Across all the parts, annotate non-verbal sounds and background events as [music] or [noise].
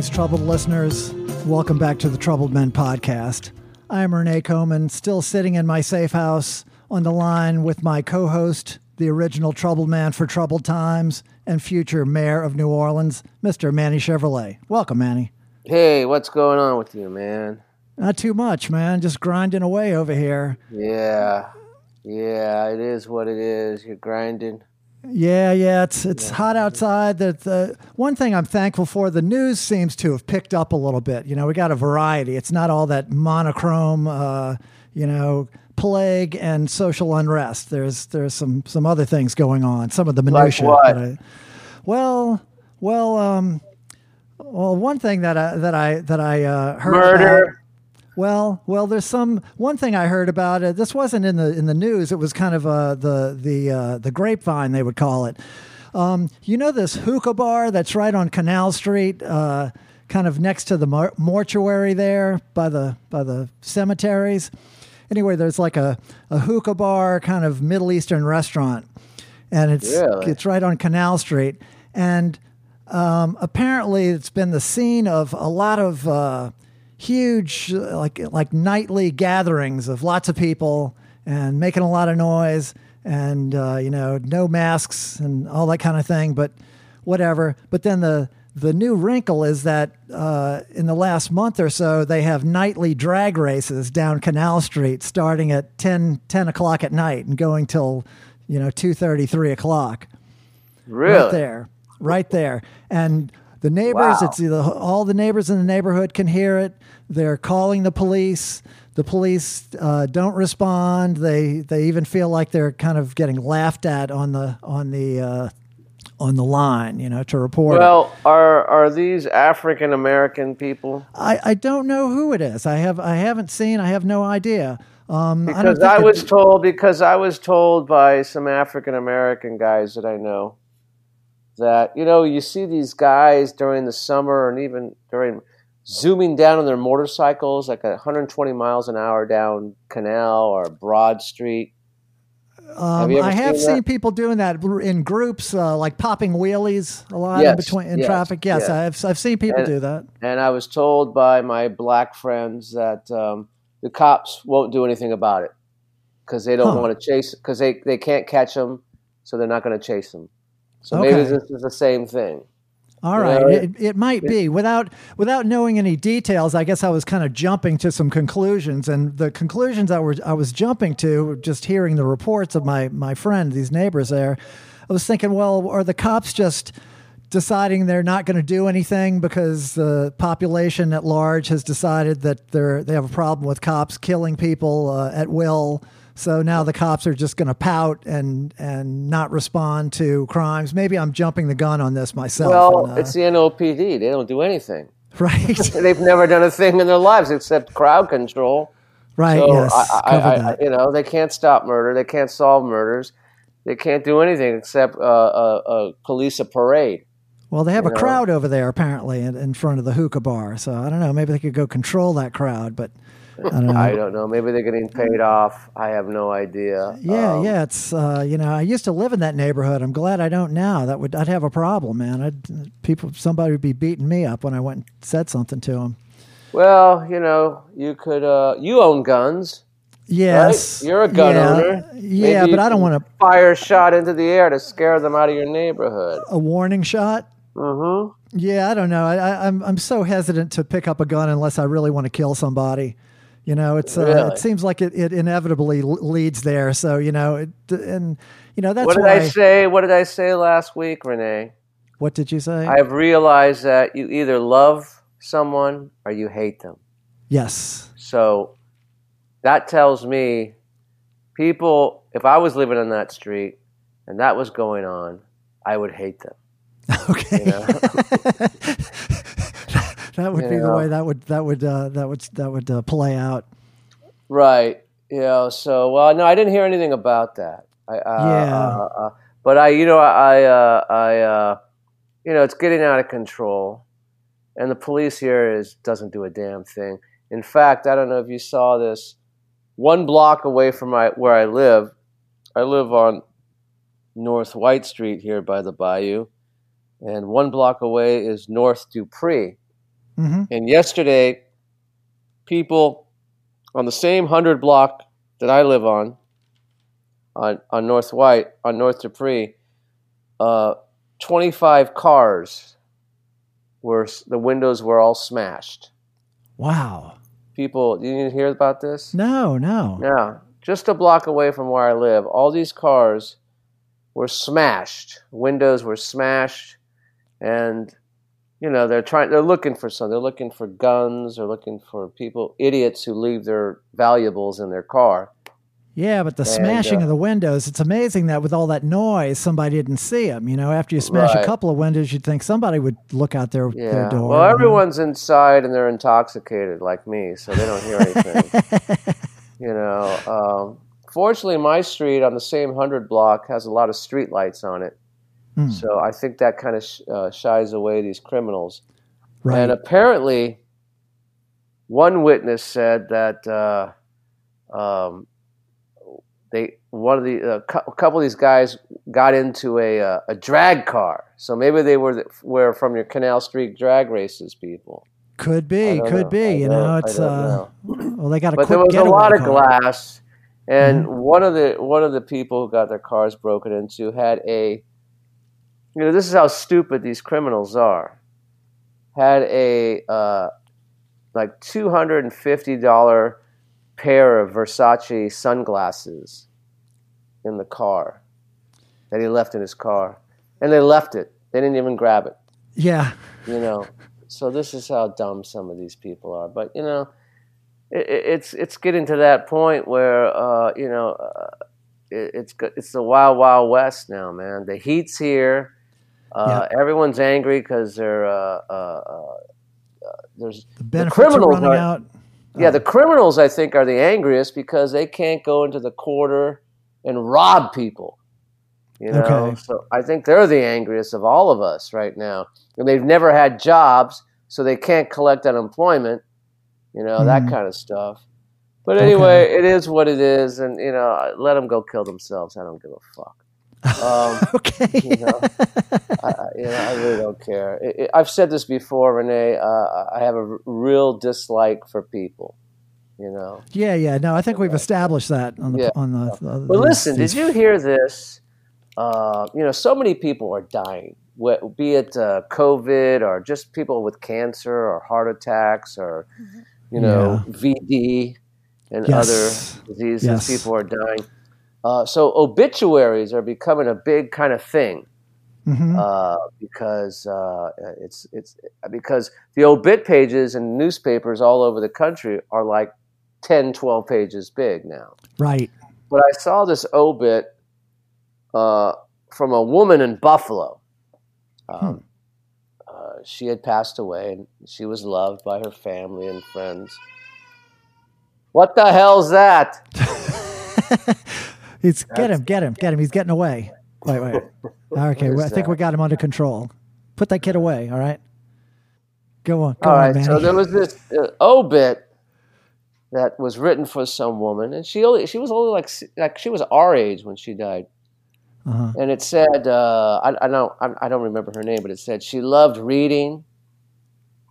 Greetings, troubled listeners. Welcome back to the Troubled Men podcast. I am Renee Coman, still sitting in my safe house on the line with my co host, the original troubled man for troubled times and future mayor of New Orleans, Mr. Manny Chevrolet. Welcome, Manny. Hey, what's going on with you, man? Not too much, man. Just grinding away over here. Yeah. Yeah, it is what it is. You're grinding. Yeah, yeah, it's it's hot outside. That the one thing I'm thankful for, the news seems to have picked up a little bit. You know, we got a variety. It's not all that monochrome. Uh, you know, plague and social unrest. There's there's some some other things going on. Some of the minutia. what? I, well, well, um, well, one thing that I that I that I uh, heard about- Murder. Well, well, there's some one thing I heard about it. This wasn't in the in the news. It was kind of uh, the the uh, the grapevine they would call it. Um, you know this hookah bar that's right on Canal Street, uh, kind of next to the mor- mortuary there by the by the cemeteries. Anyway, there's like a, a hookah bar, kind of Middle Eastern restaurant, and it's Really? it's right on Canal Street. And um, apparently, it's been the scene of a lot of uh, huge, like like nightly gatherings of lots of people and making a lot of noise, and uh, you know, no masks and all that kind of thing. But whatever. But then the the new wrinkle is that uh, in the last month or so, they have nightly drag races down Canal Street, starting at 10, 10 o'clock at night and going till you know two thirty, three o'clock Really? right there, right there. And the neighbors, Wow. it's either, all the neighbors in the neighborhood can hear it. They're calling the police. The police uh, don't respond. They they even feel like they're kind of getting laughed at on the on the uh, on the line, you know, to report. it. Well, are are these African American people? I, I don't know who it is. I have I haven't seen. I have no idea. Um, I Because I, it- was told because I was told by some African American guys that I know that you know you see these guys during the summer and even during zooming down on their motorcycles like 120 miles an hour down Canal or Broad Street. Um, ever I have seen seen, people doing that in groups, uh, like popping wheelies a lot in between in yes, traffic. Yes, yes. I've I've seen people And- do that. And I was told by my black friends that um, the cops won't do anything about it because they don't Huh. want to chase because they, they can't catch them, so they're not going to chase them. So maybe Okay. this is the same thing. All right, know, it, it might be without without knowing any details. I guess I was kind of jumping to some conclusions, and the conclusions I were I was jumping to just hearing the reports of my my friend, these neighbors there. I was thinking, well, are the cops just deciding they're not going to do anything because the population at large has decided that they're they have a problem with cops killing people uh, at will? So now the cops are just going to pout and and not respond to crimes. Maybe I'm jumping the gun on this myself. Well, and, uh, it's the NOPD. They don't do anything. [laughs] right, [laughs] They've never done a thing in their lives except crowd control. right. So yes, I, I, I, you know, they can't stop murder. They can't solve murders. They can't do anything except uh, uh, uh, police a parade. well, they have a know. crowd over there apparently in, in front of the hookah bar. So I don't know. Maybe they could go control that crowd, but I don't know. I don't know. Maybe they're getting paid off. I have no idea. Yeah, Um, yeah, it's uh, you know, I used to live in that neighborhood. I'm glad I don't now. That would I'd have a problem, man. I'd people somebody would be beating me up when I went and said something to them. Well, you know, you could. Uh, you own guns. Yes, Right? You're a gun yeah, owner. Yeah, Maybe but I don't want to fire a shot into the air to scare them out of your neighborhood. a warning shot. Mm-hmm. Yeah, I don't know. I, I, I'm I'm so hesitant to pick up a gun unless I really want to kill somebody. You know, it's uh, Really? it seems like it, it inevitably leads there. So you know, it, and you know that's What did why. I say? What did I say last week, Renee? What did you say? I've realized that you either love someone or you hate them. yes. So that tells me people, if I was living on that street and that was going on, I would hate them. [laughs] Okay. You know? [laughs] that would be the way that would that would uh, that would that would uh, play out. right. You know, so, well, no, I didn't hear anything about that. I, uh, Yeah. Uh, uh, but I, you know, I, uh, I, uh, you know, it's getting out of control. And the police here is doesn't do a damn thing. In fact, I don't know if you saw this. One block away from my where I live, I live on North White Street here by the bayou. and one block away is North Dupre. Hmm And yesterday, people on the same hundred block that I live on, on on North White, on North Dupre, uh, twenty five cars were the windows were all smashed. Wow. People, you didn't hear about this? No, no. Yeah, just a block away from where I live, all these cars were smashed. Windows were smashed, and you know they're trying. They're looking for something. They're looking for guns. They're looking for people, idiots who leave their valuables in their car. Yeah, but the And, smashing uh, of the windows, it's amazing that with all that noise, somebody didn't see them. You know, after you smash a couple of windows, you'd think somebody would look out their, their Yeah. door. Well, you know? everyone's inside and they're intoxicated like me, so they don't hear anything. [laughs] you know. Um, fortunately, my street on the same hundred block has a lot of street lights on it, Hmm. so I think that kind of sh- uh, shies away these criminals. right. And apparently, one witness said that uh, um, they one of the uh, cou- a couple of these guys got into a uh, a drag car. So maybe they were the, were from your Canal Street drag races people. could be, could know. be. I you don't- know, it's uh, know. well, they got a But there was a lot of car. glass, and Mm-hmm. one of the one of the people who got their cars broken into had a, you know, this is how stupid these criminals are. Had a uh, like two hundred and fifty dollar pair of Versace sunglasses in the car that he left in his car, and they left it. They didn't even grab it. Yeah, you know? So this is how dumb some of these people are. But you know it, it- it's it's getting to that point where uh, you know uh, it, it's it's the wild wild west now man. The heat's here uh, everyone's angry because they're uh, uh, uh, uh, there's the are criminals running are- out. yeah the criminals I think are the angriest because they can't go into the quarter and rob people you know Okay. so I think they're the angriest of all of us right now and they've never had jobs so they can't collect unemployment you know that Mhm. kind of stuff but Okay. anyway it is what it is and you know let them go kill themselves I don't give a fuck um, [laughs] okay. you know, I, I- you know, I really don't care. It, it, I've said this before, Renee. Uh, I have a r- real dislike for people. You know. yeah, yeah. No, I think we've established that on the Yeah. on the. the But these- listen, did you hear this? Uh, you know, so many people are dying, be it uh, COVID or just people with cancer or heart attacks or, you know, VD and Yes. other diseases. Yes. People are dying. Uh, so obituaries are becoming a big kind of thing. Mhm. uh, because uh, it's it's because the obit pages in newspapers all over the country are like 10 12 pages big now right. but i saw this obit uh, from a woman in buffalo um, uh, she had passed away and she was loved by her family and friends what the hell's that [laughs] He's get him, get him, get him. He's getting away. Wait, wait. [laughs] Okay, well, I think that? we got him under control. Put that kid away. All right. Go on. Go All on, right, so there was this uh, obit that was written for some woman, and she only she was only like like she was our age when she died, uh-huh. and it said uh, I, I don't I, I don't remember her name, but it said she loved reading,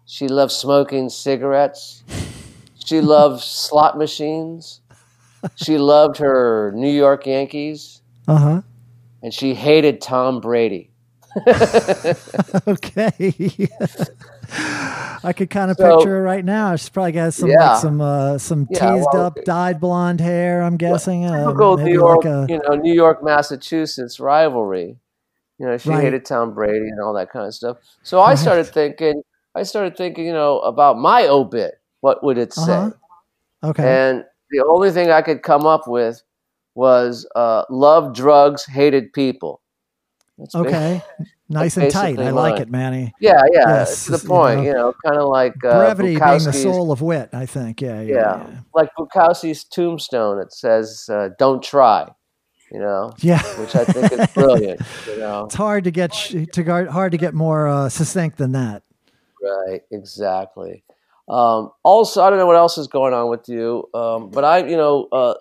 she loved smoking cigarettes, [laughs] she loved slot machines, she loved her New York Yankees, Uh-huh. and she hated Tom Brady. [laughs] okay. I could kind of So- picture her right now. She's probably got some Yeah. like some uh, some Yeah, teased well, up, dyed blonde hair. I'm guessing. Uh, typical New York, like a you know, New York, Massachusetts rivalry. You know, she Right. hated Tom Brady and all that kind of stuff. So I started thinking, I started thinking, you know, about my obit. What would it say? Uh-huh. okay. And the only thing I could come up with was uh, love drugs, hated people. That's okay. [laughs] Nice and tight. I like it, Manny. Yeah, yeah. Yes, to the you point. know. You know, kind of like uh, Brevity being the soul of wit. I think. Yeah. Yeah. Yeah. Yeah. like Bukowski's tombstone. It says, uh, "Don't try." You know, Yeah. which I think is brilliant. You [laughs] know, It's hard to get sh- to guard, hard to get more uh, succinct than that. right? Exactly. Um, also, I don't know what else is going on with you, um, but I, you know, uh,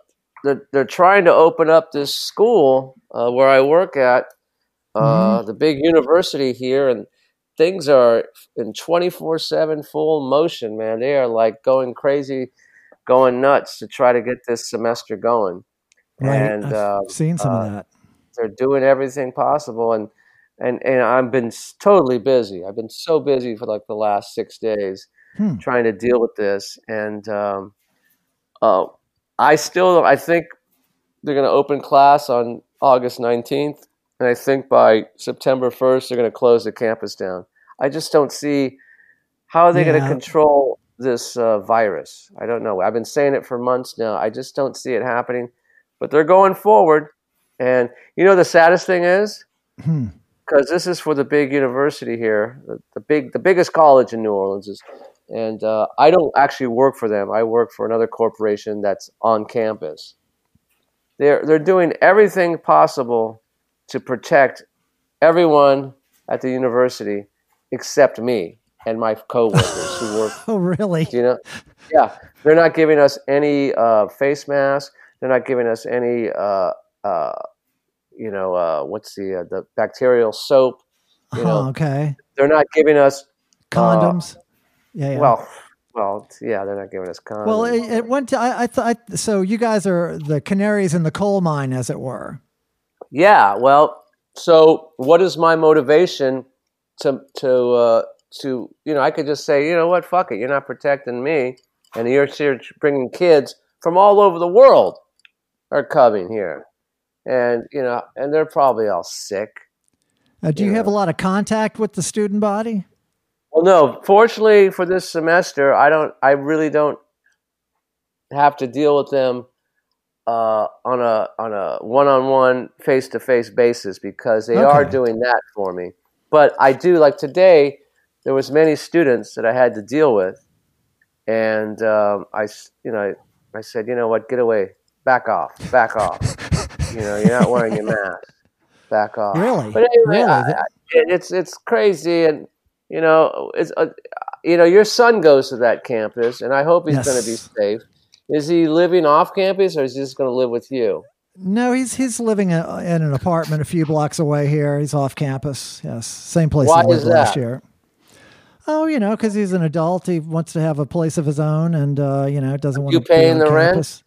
they're they're trying to open up this school uh, where I work at uh, the big university here, and things are in twenty four seven full motion. Man, they are like going crazy, going nuts to try to get this semester going. Right. And I've uh, seen some uh, of that. they're doing everything possible, and and and I've been totally busy. I've been so busy for like the last six days Hmm. trying to deal with this, and um, uh, I still I think they're going to open class on August nineteenth, and I think by September first they're going to close the campus down. I just don't see how are they going to control this uh, virus. I don't know. I've been saying it for months now. I just don't see it happening, but they're going forward. And you know the saddest thing is Hmm. because this is for the big university here, the, the big, the biggest college in New Orleans is, and uh, I don't actually work for them. I work for another corporation that's on campus. They're they're doing everything possible to protect everyone at the university except me and my coworkers who work [laughs] Oh, really? do you know? Yeah, they're not giving us any uh, face masks. They're not giving us any, uh, uh, you know, uh, what's the uh, the bacterial soap? You know, Oh, okay. they're not giving us. Condoms. Yeah, yeah. Well, well, yeah, they're not giving us condoms. Well, it, it went to. I, I thought so. You guys are the canaries in the coal mine, as it were. yeah, well, so what is my motivation to to uh, to you know? I could just say, you know what, fuck it, you're not protecting me, and you're here bringing kids from all over the world are coming here, and you know, and they're probably all sick. Uh, do you Yeah. have a lot of contact with the student body? Well, no. Fortunately for this semester, I don't. I really don't have to deal with them uh, on a on a one on one face to face basis because they are doing that for me. But I do like today. There was many students that I had to deal with, and um, I, you know, I, I said, you know what, get away, back off, back off. you know, you're not wearing your mask. Back off. Really? But anyway, Really? I- I- it's it's crazy, and you know, it's uh, you know, your son goes to that campus, and I hope he's going to be safe. Is he living off campus, or is he just going to live with you? No, he's he's living in in an apartment a few blocks away here. He's off campus. Yes, same place Why he lived last that? year. Oh, you know, because he's an adult. He wants to have a place of his own, and uh, you know, doesn't want You to be paying the rent? campus.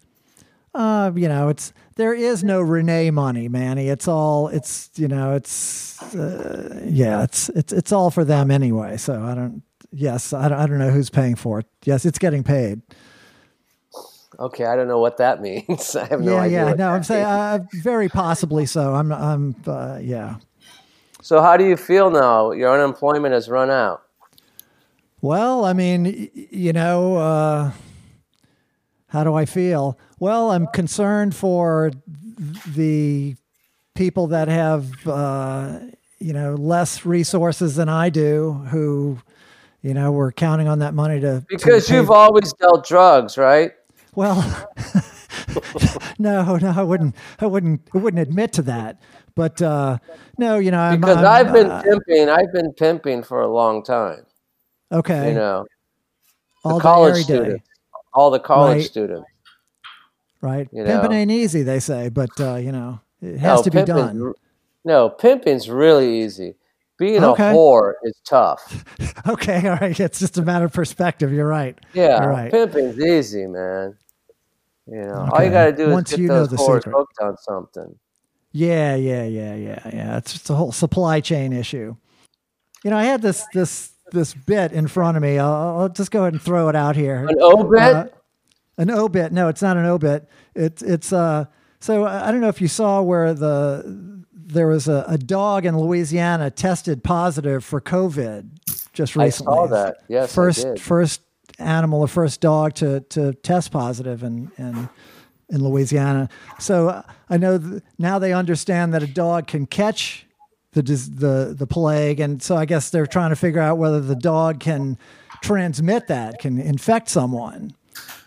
Uh, you know, it's there is no Renee money, Manny. It's all it's you know, it's uh, yeah, it's it's it's all for them anyway. So I don't. Yes, I don't, I don't know who's paying for it. Yes, it's getting paid. Okay, I don't know what that [laughs] means. I have no yeah, idea. yeah. No, I'm saying uh, very possibly so. I'm, I'm, uh, yeah. So, how do you feel now? Your unemployment has run out. Well, I mean, you know, uh, how do I feel? Well, I'm concerned for the people that have, uh, you know, less resources than I do, who, you know, were counting on that money to to Because pay- you've always dealt drugs, right? Well, [laughs] no, no, I wouldn't, I wouldn't, I wouldn't admit to that. But uh, no, you know, I'm, Because I'm, I've been uh, pimping. I've been pimping for a long time. okay, You know, all day, college every day. All the college Right. students. right? You Pimping know. ain't easy, they say, but uh, you know, it has No, to be done. No, pimping's really easy. Being Okay. a whore is tough. [laughs] Okay, all right. It's just a matter of perspective. You're right. Yeah, You're right. pimping's easy, man. You know, all you got to do is Once get you know those the whores secret. hooked on something. Yeah, yeah, yeah, yeah, yeah. It's just a whole supply chain issue. You know, I had this this this bit in front of me. I'll, I'll just go ahead and throw it out here. An obit? Uh, an obit. No, it's not an obit. It's it's uh. So I don't know if you saw where the there was a, a dog in Louisiana tested positive for COVID just recently. I saw that. Yes, first I did. first animal or first dog to to test positive in in in Louisiana. So I know th- now they understand that a dog can catch the the the plague, and so I guess they're trying to figure out whether the dog can transmit that, can infect someone.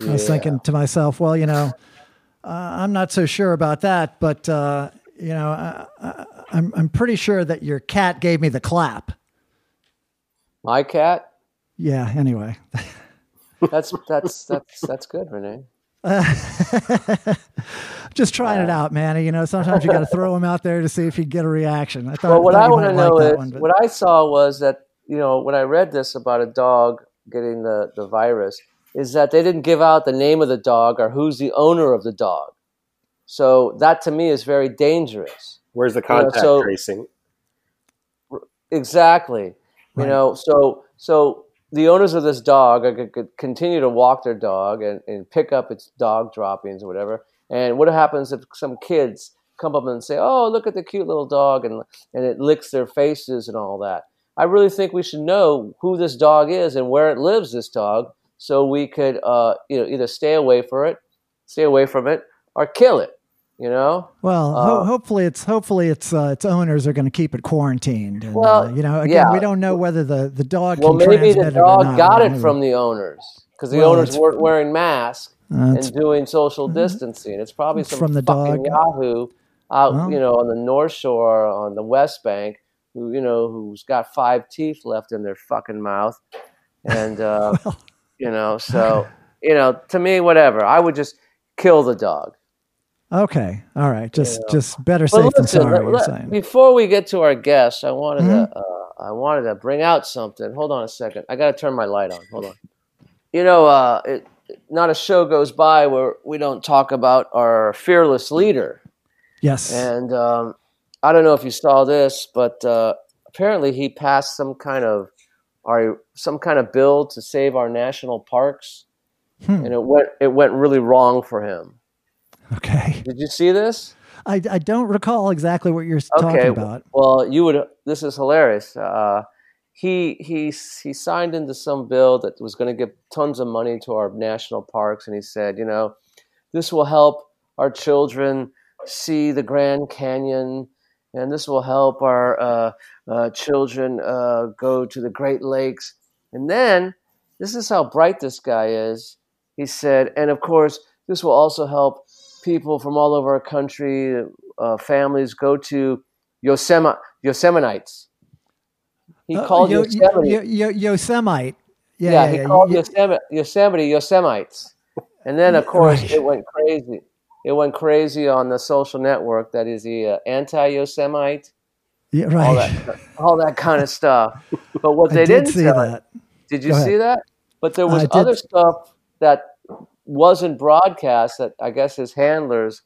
I was thinking to myself, well, you know, uh, I'm not so sure about that, but uh, you know, I, I, I'm I'm pretty sure that your cat gave me the clap. My cat? Yeah. Anyway. [laughs] That's that's that's that's good, Renee. [laughs] Just trying it uh, out, man. You know, sometimes you got to throw them out there to see if you get a reaction. I thought. Well, what thought I want to might like know that is one, what I saw was that you know when I read this about a dog getting the the virus is that they didn't give out the name of the dog or who's the owner of the dog. So that to me is very dangerous. Where's the know, contact so- tracing? Exactly. You know, so so the owners of this dog could continue to walk their dog and, and pick up its dog droppings or whatever. And what happens if some kids come up and say, "Oh, look at the cute little dog," and and it licks their faces and all that? I really think we should know who this dog is and where it lives. This dog, so we could, uh, you know, either stay away for it, stay away from it, or kill it. You know. Well, ho- Uh, hopefully it's hopefully its uh, its owners are going to keep it quarantined. And, Well, uh, you know, again, yeah. we don't know whether the the dog. Well, can maybe the transmit it or dog got it from the owners because the Well, owners weren't wearing masks and doing social distancing. It's probably It's some from the fucking dog. Yahoo out, Well. you know, on the North Shore, on the West Bank, who you know, who's got five teeth left in their fucking mouth, and uh, [laughs] Well. you know, so you know, to me, whatever. I would just kill the dog. Okay, all right, just just better safe than sorry. let- let- before we get to our guests, I wanted Mm-hmm. to uh, I wanted to bring out something. Hold on a second. I got to turn my light on. Hold on. You know, uh, it, not a show goes by where we don't talk about our fearless leader. Yes. And um, I don't know if you saw this, but uh, apparently he passed some kind of our some kind of bill to save our national parks, Hmm. and it went it went really wrong for him. Okay. Did you see this? I, I don't recall exactly what you're talking about. well you would this is hilarious uh, he he he signed into some bill that was going to give tons of money to our national parks and he said you know this will help our children see the grand canyon and this will help our uh, uh, children uh, go to the great lakes and then this is how bright this guy is he said and of course this will also help people from all over our country uh, families go to Yosemite, Yosemite. He Uh, called Yo- Yosemite. Yo- Yo- Yosemite. Yeah, yeah, yeah, he yeah. called Yo- Yosemite, Yosemite Yosemites. And then, of course, Right. it went crazy. It went crazy on the social network that is the uh, anti-Yosemite, yeah, all right. that, all that kind of stuff. But what [laughs] I they did not see tell, that. did you see that? But there was other stuff that wasn't broadcast that I guess his handlers,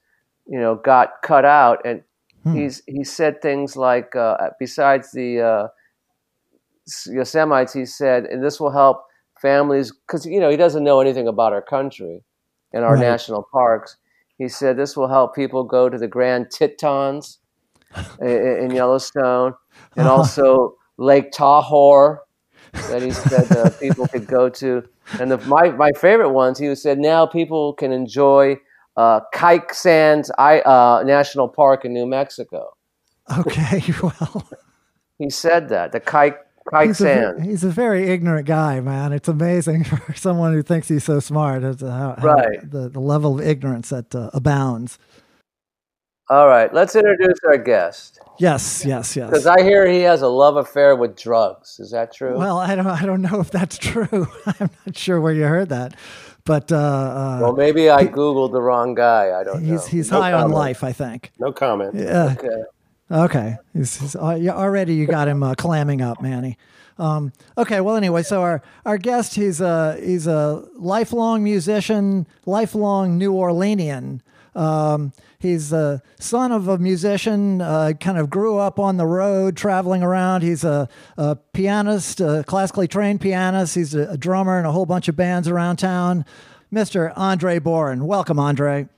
you know, got cut out, and Hmm. he's he said things like, uh, besides the uh, Yosemites, he said, and this will help families because you know he doesn't know anything about our country and our Right. national parks. He said this will help people go to the Grand Tetons [laughs] i- i- in Yellowstone and [laughs] also Lake Tahoe that he said uh, people could go to. And the, my, my favorite ones, he said now people can enjoy uh, Kike Sands I, uh, National Park in New Mexico. Okay, [laughs] well, He said that, the Kike, Kike he's a, Sands. he's a very ignorant guy, man. It's amazing [laughs] for someone who thinks he's so smart. It's, how Right. the, the level of ignorance that uh, abounds. All right, let's introduce our guest. Yes, yes, yes. Because. I hear he has a love affair with drugs. Is that true? Well, I don't, I don't know if that's true. [laughs] I'm not sure where you heard that, but uh, uh, well, maybe I Googled the wrong guy. I don't he's know. he's No high on life, I think. No comment. Yeah. Okay. Okay. He's, he's, uh, already you got him uh, clamming up, Manny. Um, okay. Well, anyway, so our, our guest, he's a, he's a lifelong musician, lifelong New Orleanian. Um, he's the son of a musician, uh, kind of grew up on the road, traveling around. He's a, a pianist, a classically trained pianist. He's a, a drummer in a whole bunch of bands around town. Mr. Andre Bohren. Welcome, Andre.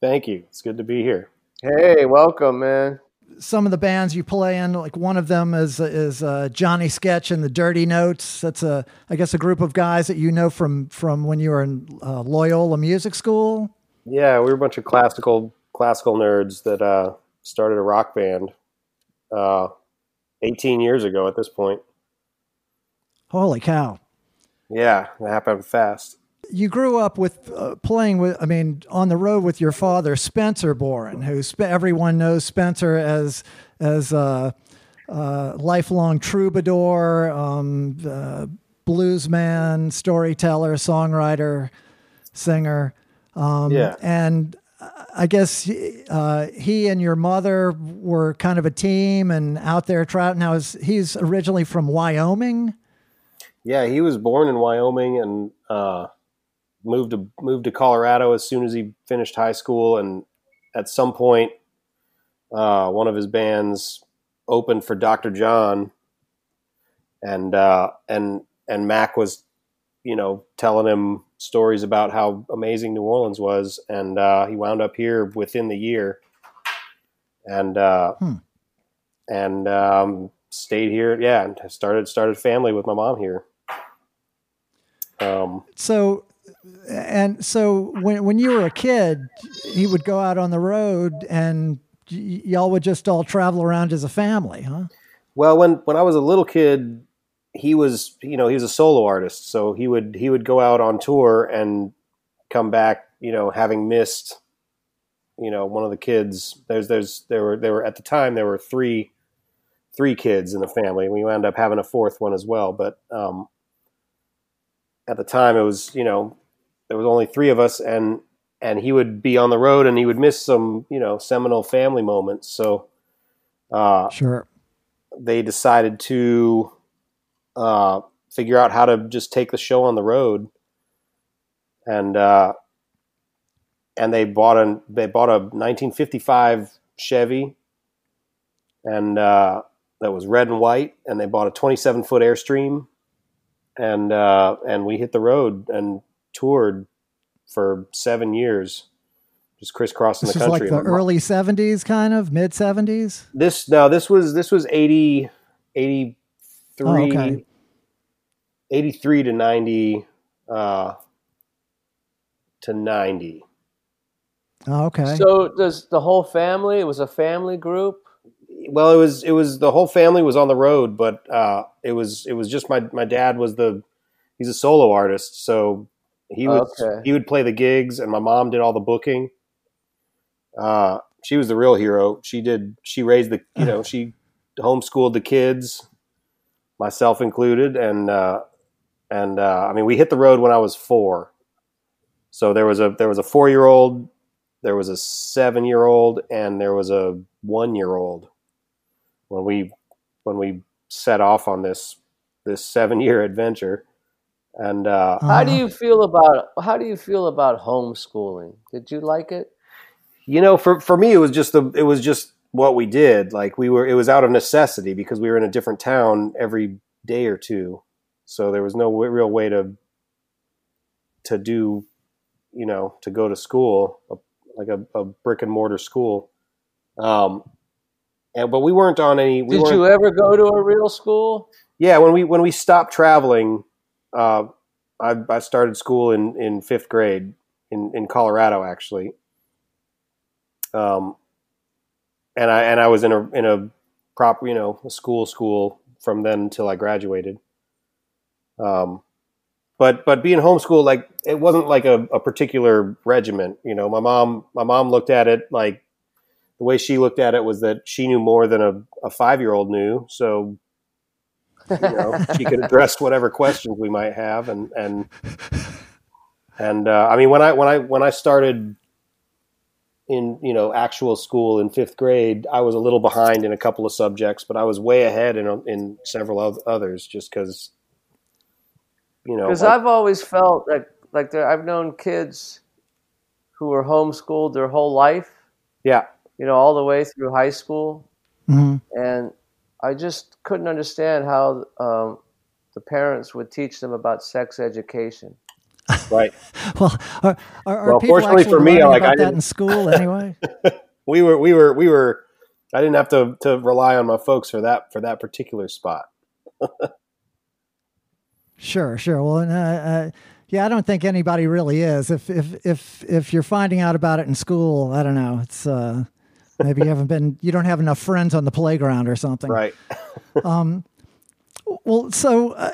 Thank you. It's good to be here. Hey, welcome, man. some of the bands you play in, like one of them is is uh, Johnny Sketch and the Dirty Notes. That's a I guess a group of guys that you know from from when you were in uh, Loyola Music School. Yeah, we were a bunch of classical classical nerds that uh, started a rock band uh, 18 years ago. At this point, Holy cow! yeah, it happened fast. You grew up with uh, playing with, I mean, on the road with your father, Spencer Bohren, who sp- everyone knows Spencer as as a, uh lifelong troubadour, um, uh, bluesman, storyteller, songwriter, singer. Um, Yeah. And I guess uh, he and your mother were kind of a team and out there trout. Now, is, he's originally from Wyoming. Yeah, he was born in Wyoming and uh, moved to moved to Colorado as soon as he finished high school. And at some point, uh, one of his bands opened for Dr. John, and uh, and and Mac was, you know, telling him stories about how amazing New Orleans was, and uh, he wound up here within the year, and uh, Hmm. and um, stayed here. Yeah, and started started family with my mom here. Um, So, and so when when you were a kid, he would go out on the road, and y- y'all would just all travel around as a family, huh? Well, when when I was a little kid, he was you know he was a solo artist, so he would he would go out on tour and come back, you know, having missed, you know, one of the kids. There's there's there were there were at the time there were three three kids in the family. We wound up having a fourth one as well, but um, at the time it was you know there was only three of us and and he would be on the road and he would miss some you know seminal family moments. So. Uh, Sure. they decided to uh, figure out how to just take the show on the road, and uh, and they bought a they bought a 1955 Chevy, and uh, that was red and white, and they bought a 27 foot Airstream, and uh, and we hit the road and toured for seven years, just crisscrossing This the is like country. the And my mom- early '70s, kind of mid '70s. this no this was this was 80 83 Oh, okay. 83 to 90 uh to 90 Oh, okay. So does the whole family? It was a family group. well it was it was the whole family was on the road but uh it was it was just my my dad was the he's a solo artist so he would Okay. he would play the gigs and my mom did all the booking uh she was the real hero she did she raised the you know [sighs] she homeschooled the kids myself included and uh and uh i mean we hit the road when i was four so there was a there was a four year old there was a seven year old and there was a one year old when we when we set off on this this seven year [laughs] adventure and uh How do Uh-huh. you feel about how do you feel about homeschooling? Did you like it? you know for for me it was just the it was just what we did like we were it was out of necessity because we were in a different town every day or two so there was no w- real way to to do you know to go to school a, like a, a brick and mortar school. Um and but we weren't on any we Did you ever go to a real school? yeah when we when we stopped traveling uh i i started school in in fifth grade in in colorado actually. Um and i and i was in a in a proper you know a school school from then until i graduated um but but being homeschooled like it wasn't like a, a particular regiment you know my mom my mom looked at it like the way she looked at it was that she knew more than a, a five year old knew so you know [laughs] she could address whatever questions we might have and and and uh, I mean when I when I when I started in you know actual school in fifth grade I was a little behind in a couple of subjects but I was way ahead in in several oth- others just because you know Because like- I've always felt like like there, I've known kids who were homeschooled their whole life, yeah you know, all the way through high school, Mhm. and I just couldn't understand how um, the parents would teach them about sex education. [laughs] right Well, are, are, are Well, people fortunately actually for me, learning like, about I that didn't- in school anyway? [laughs] we were we were we were I didn't have to to rely on my folks for that for that particular spot [laughs] Sure, sure. Well, uh, uh, yeah, I don't think anybody really is. If if if if you're finding out about it in school, I don't know. It's uh, maybe you haven't been, you don't have enough friends on the playground or something. right [laughs] um, Well, so uh,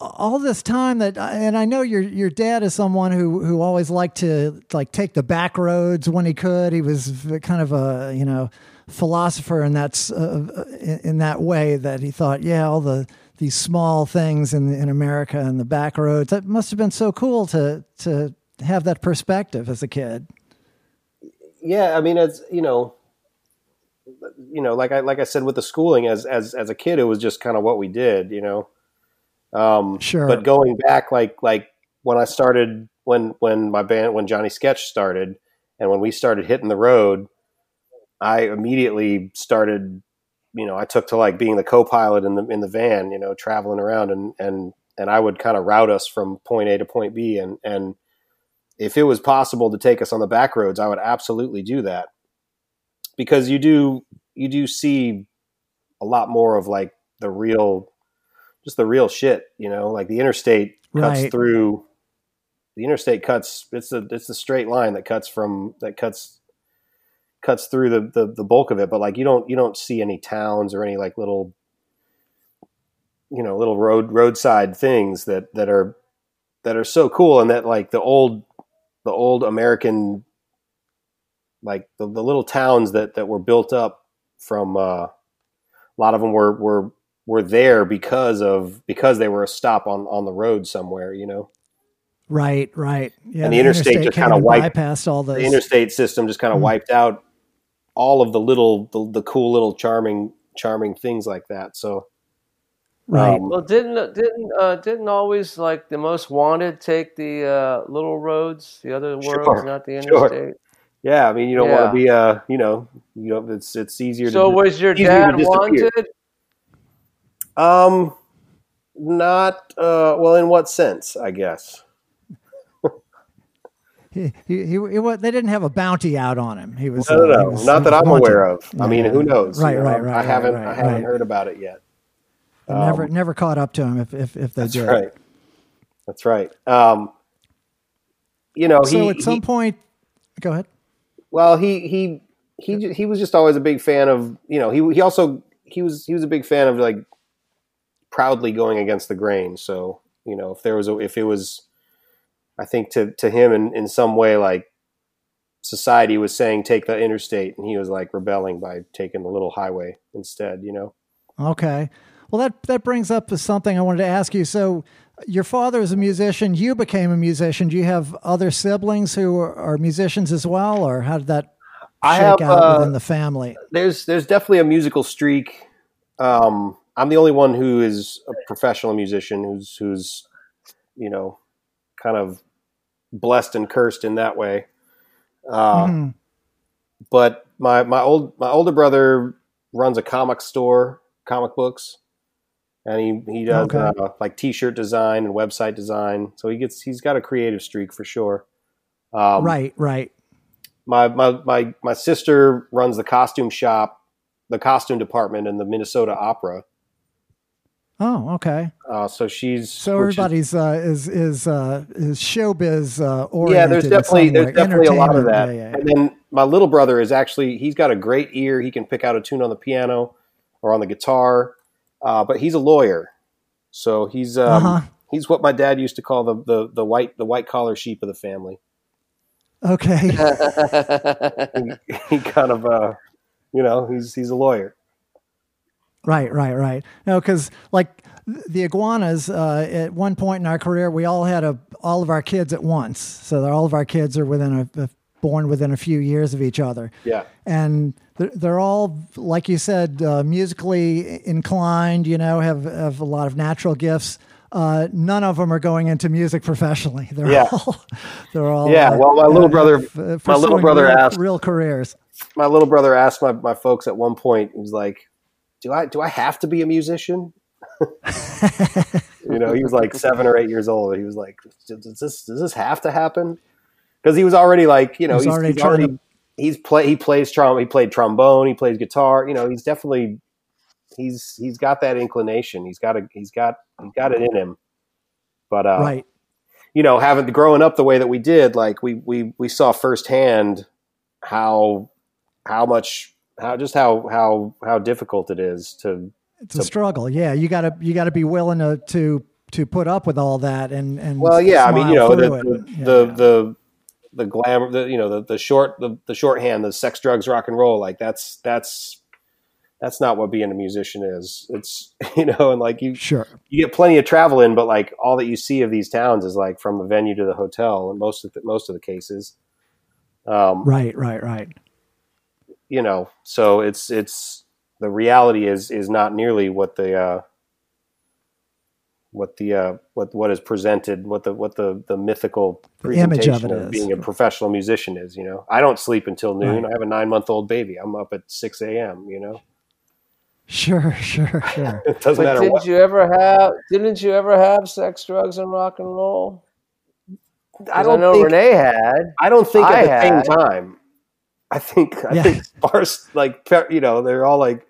all this time that, and I know your your dad is someone who who always liked to like take the back roads when he could. He was kind of a you know philosopher, and that's uh, in, in that way that he thought, yeah, all the these small things in in America and the back roads. That must have been so cool to to have that perspective as a kid. Yeah, I mean, it's you know, you know, like I like I said with the schooling as as as a kid, it was just kind of what we did, you know. Um, Sure. But going back, like like when I started, when when my band, when Johnny Sketch started, and when we started hitting the road, I immediately started. You know, I took to like being the co-pilot in the in the van. You know, traveling around and and and I would kind of route us from point A to point B, and and if it was possible to take us on the back roads, I would absolutely do that because you do you do see a lot more of like the real just the real shit you know like the interstate cuts Right. through the interstate cuts it's the it's the straight line that cuts from that cuts cuts through the, the the bulk of it but like you don't you don't see any towns or any like little you know little road roadside things that that are that are so cool and that like the old the old american like the, the little towns that that were built up from uh, a lot of them were were were there because of because they were a stop on on the road somewhere you know Right, right. Yeah, And the interstate just kinda wiped- bypassed all those. the interstate system just kind of Mm. wiped out all of the little the, the cool little charming charming things like that so right. um, Well, didn't didn't uh, didn't always like the most wanted take the uh, little roads, the other Sure, roads, not the sure. interstate. yeah i mean you don't want to be uh you know you know it's it's easier So to was your dad wanted? um not uh well in what sense i guess He, he, he, he they didn't have a bounty out on him. He was No, no, no. was- Not that I'm aware of. I mean, who knows? Right, You know, right, I- right, I haven't, right, I haven't right. heard about it yet. They never Um, never caught up to him if if, if they That's did. right. That's right. Um, you know, So he, at some he- point, go ahead. well, he he he he was just always a big fan of you know he he also he was he was a big fan of like proudly going against the grain. So you know, if there was a, if it was, I think to to him in in some way like society was saying take the interstate and he was like rebelling by taking the little highway instead. You know. Okay. Well, that that brings up something I wanted to ask you. So, your father is a musician. You became a musician. Do you have other siblings who are, are musicians as well, or how did that I shake have, out uh, within the family? there's there's definitely a musical streak. Um, I'm the only one who is a professional musician who's who's you know kind of blessed and cursed in that way. Uh, Mhm. But my my old my older brother runs a comic store, comic books, and he he does Okay. uh, like T-shirt design and website design. So he gets he's got a creative streak for sure. Um, right, right. my my my my sister runs the costume shop, the costume department in the Minnesota Opera. Oh, okay. Uh, so she's So which is- everybody's uh, is is uh, is showbiz uh, oriented. yeah. There's definitely there's definitely a lot of that. Entertainment, yeah, yeah, And then my little brother is actually he's got a great ear. He can pick out a tune on the piano or on the guitar, uh, but he's a lawyer. So he's um, uh-huh. he's what my dad used to call the, the the white the white collar sheep of the family. Okay. [laughs] He, he kind of uh, you know he's he's a lawyer. Right, right, right. No, because like the iguanas, uh, at one point in our career, we all had a all of our kids at once. So all of our kids are within a, a born within a few years of each other, Yeah. and they're, they're all like you said, uh, musically inclined. You know, have have a lot of natural gifts. Uh, none of them are going into music professionally. [laughs] They're Yeah. all they're all Yeah, uh, well, my little uh, brother- uh, my little brother real, asked- real careers. my little brother asked my, my folks at one point, he was like, Do I do I have to be a musician? you know, he was like seven or eight years old. He was like, Does this does this have to happen? Because he was already like, you know, He's he's, already he's already he's play he plays trom he played trombone, he plays guitar, you know, he's definitely he's he's got that inclination. He's got a he's got he's got it in him. But uh right. you know, having growing up the way that we did, like we we we saw firsthand how how much how just how how how difficult it is to it's a struggle. Yeah, you gotta you gotta be willing to to to put up with all that and and well yeah i mean you know the the. Yeah, the, the the glamour the you know the, the short the, the shorthand the sex drugs rock and roll like that's that's that's not what being a musician is. It's [laughs] you know, and like you Sure. you get plenty of travel in, but like all that you see of these towns is like from the venue to the hotel in most of the, most of the cases. Um, Right, right, right. You know, so it's it's the reality is is not nearly what the uh, what the uh, what what is presented, what the what the the mythical The image of it of, is. being a professional musician is. You know, I don't sleep until noon. Right. I have a nine month old baby. I'm up at six a.m. You know, Sure, [laughs] sure, sure. [laughs] it doesn't But matter didn't what. you ever have? Didn't you ever have sex, drugs, and rock and roll? I I, don't know think Rene had. I don't think I at the had. same time. I think I Yeah. think [laughs] sparse like you know they're all like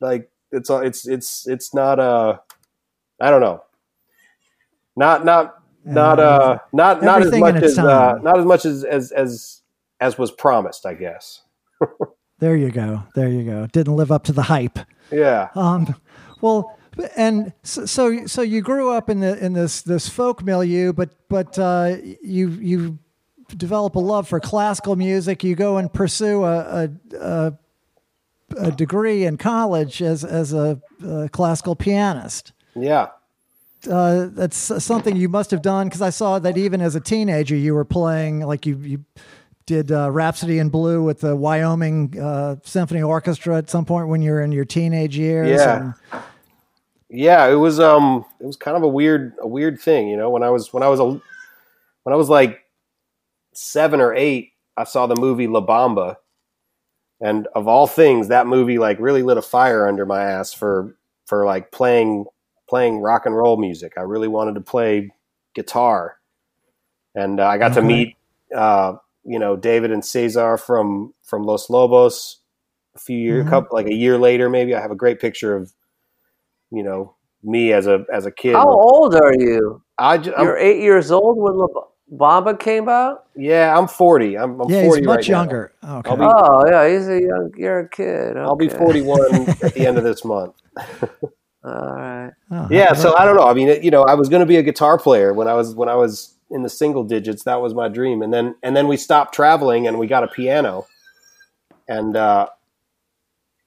like it's all it's it's it's not uh I don't know not not not uh not not as much as uh, not as much as as as as was promised I guess There you go. There you go. Didn't live up to the hype. yeah Um, well, and so, so so you grew up in the in this this folk milieu, but but uh, you you develop a love for classical music. You go and pursue a a, a, a degree in college as as a, a classical pianist. yeah Uh, that's something you must have done because I saw that even as a teenager you were playing like you you did uh, Rhapsody in Blue with the Wyoming uh, Symphony Orchestra at some point when you were in your teenage years. Yeah. and- yeah it was um it was kind of a weird a weird thing you know when i was when i was a when i was like seven or eight i saw the movie la bamba and of all things that movie like really lit a fire under my ass for for like playing playing rock and roll music i really wanted to play guitar and uh, i got to meet uh you know david and cesar from from los lobos a few years Mhm. couple like a year later maybe i have a great picture of you know me as a as a kid. How old are you? I ju- I'm- You're eight years old when La Bamba came out. yeah, I'm 40. I'm, I'm yeah, 40 he's much right now. younger. Okay. Be- Oh yeah, he's a young. You're a kid. I'll be 41 [laughs] at the end of this month. All right. Oh, Yeah, so. I don't know. I mean, it- you know, I was going to be a guitar player when I was when I was in the single digits. That was my dream, and then and then we stopped traveling and we got a piano, and uh,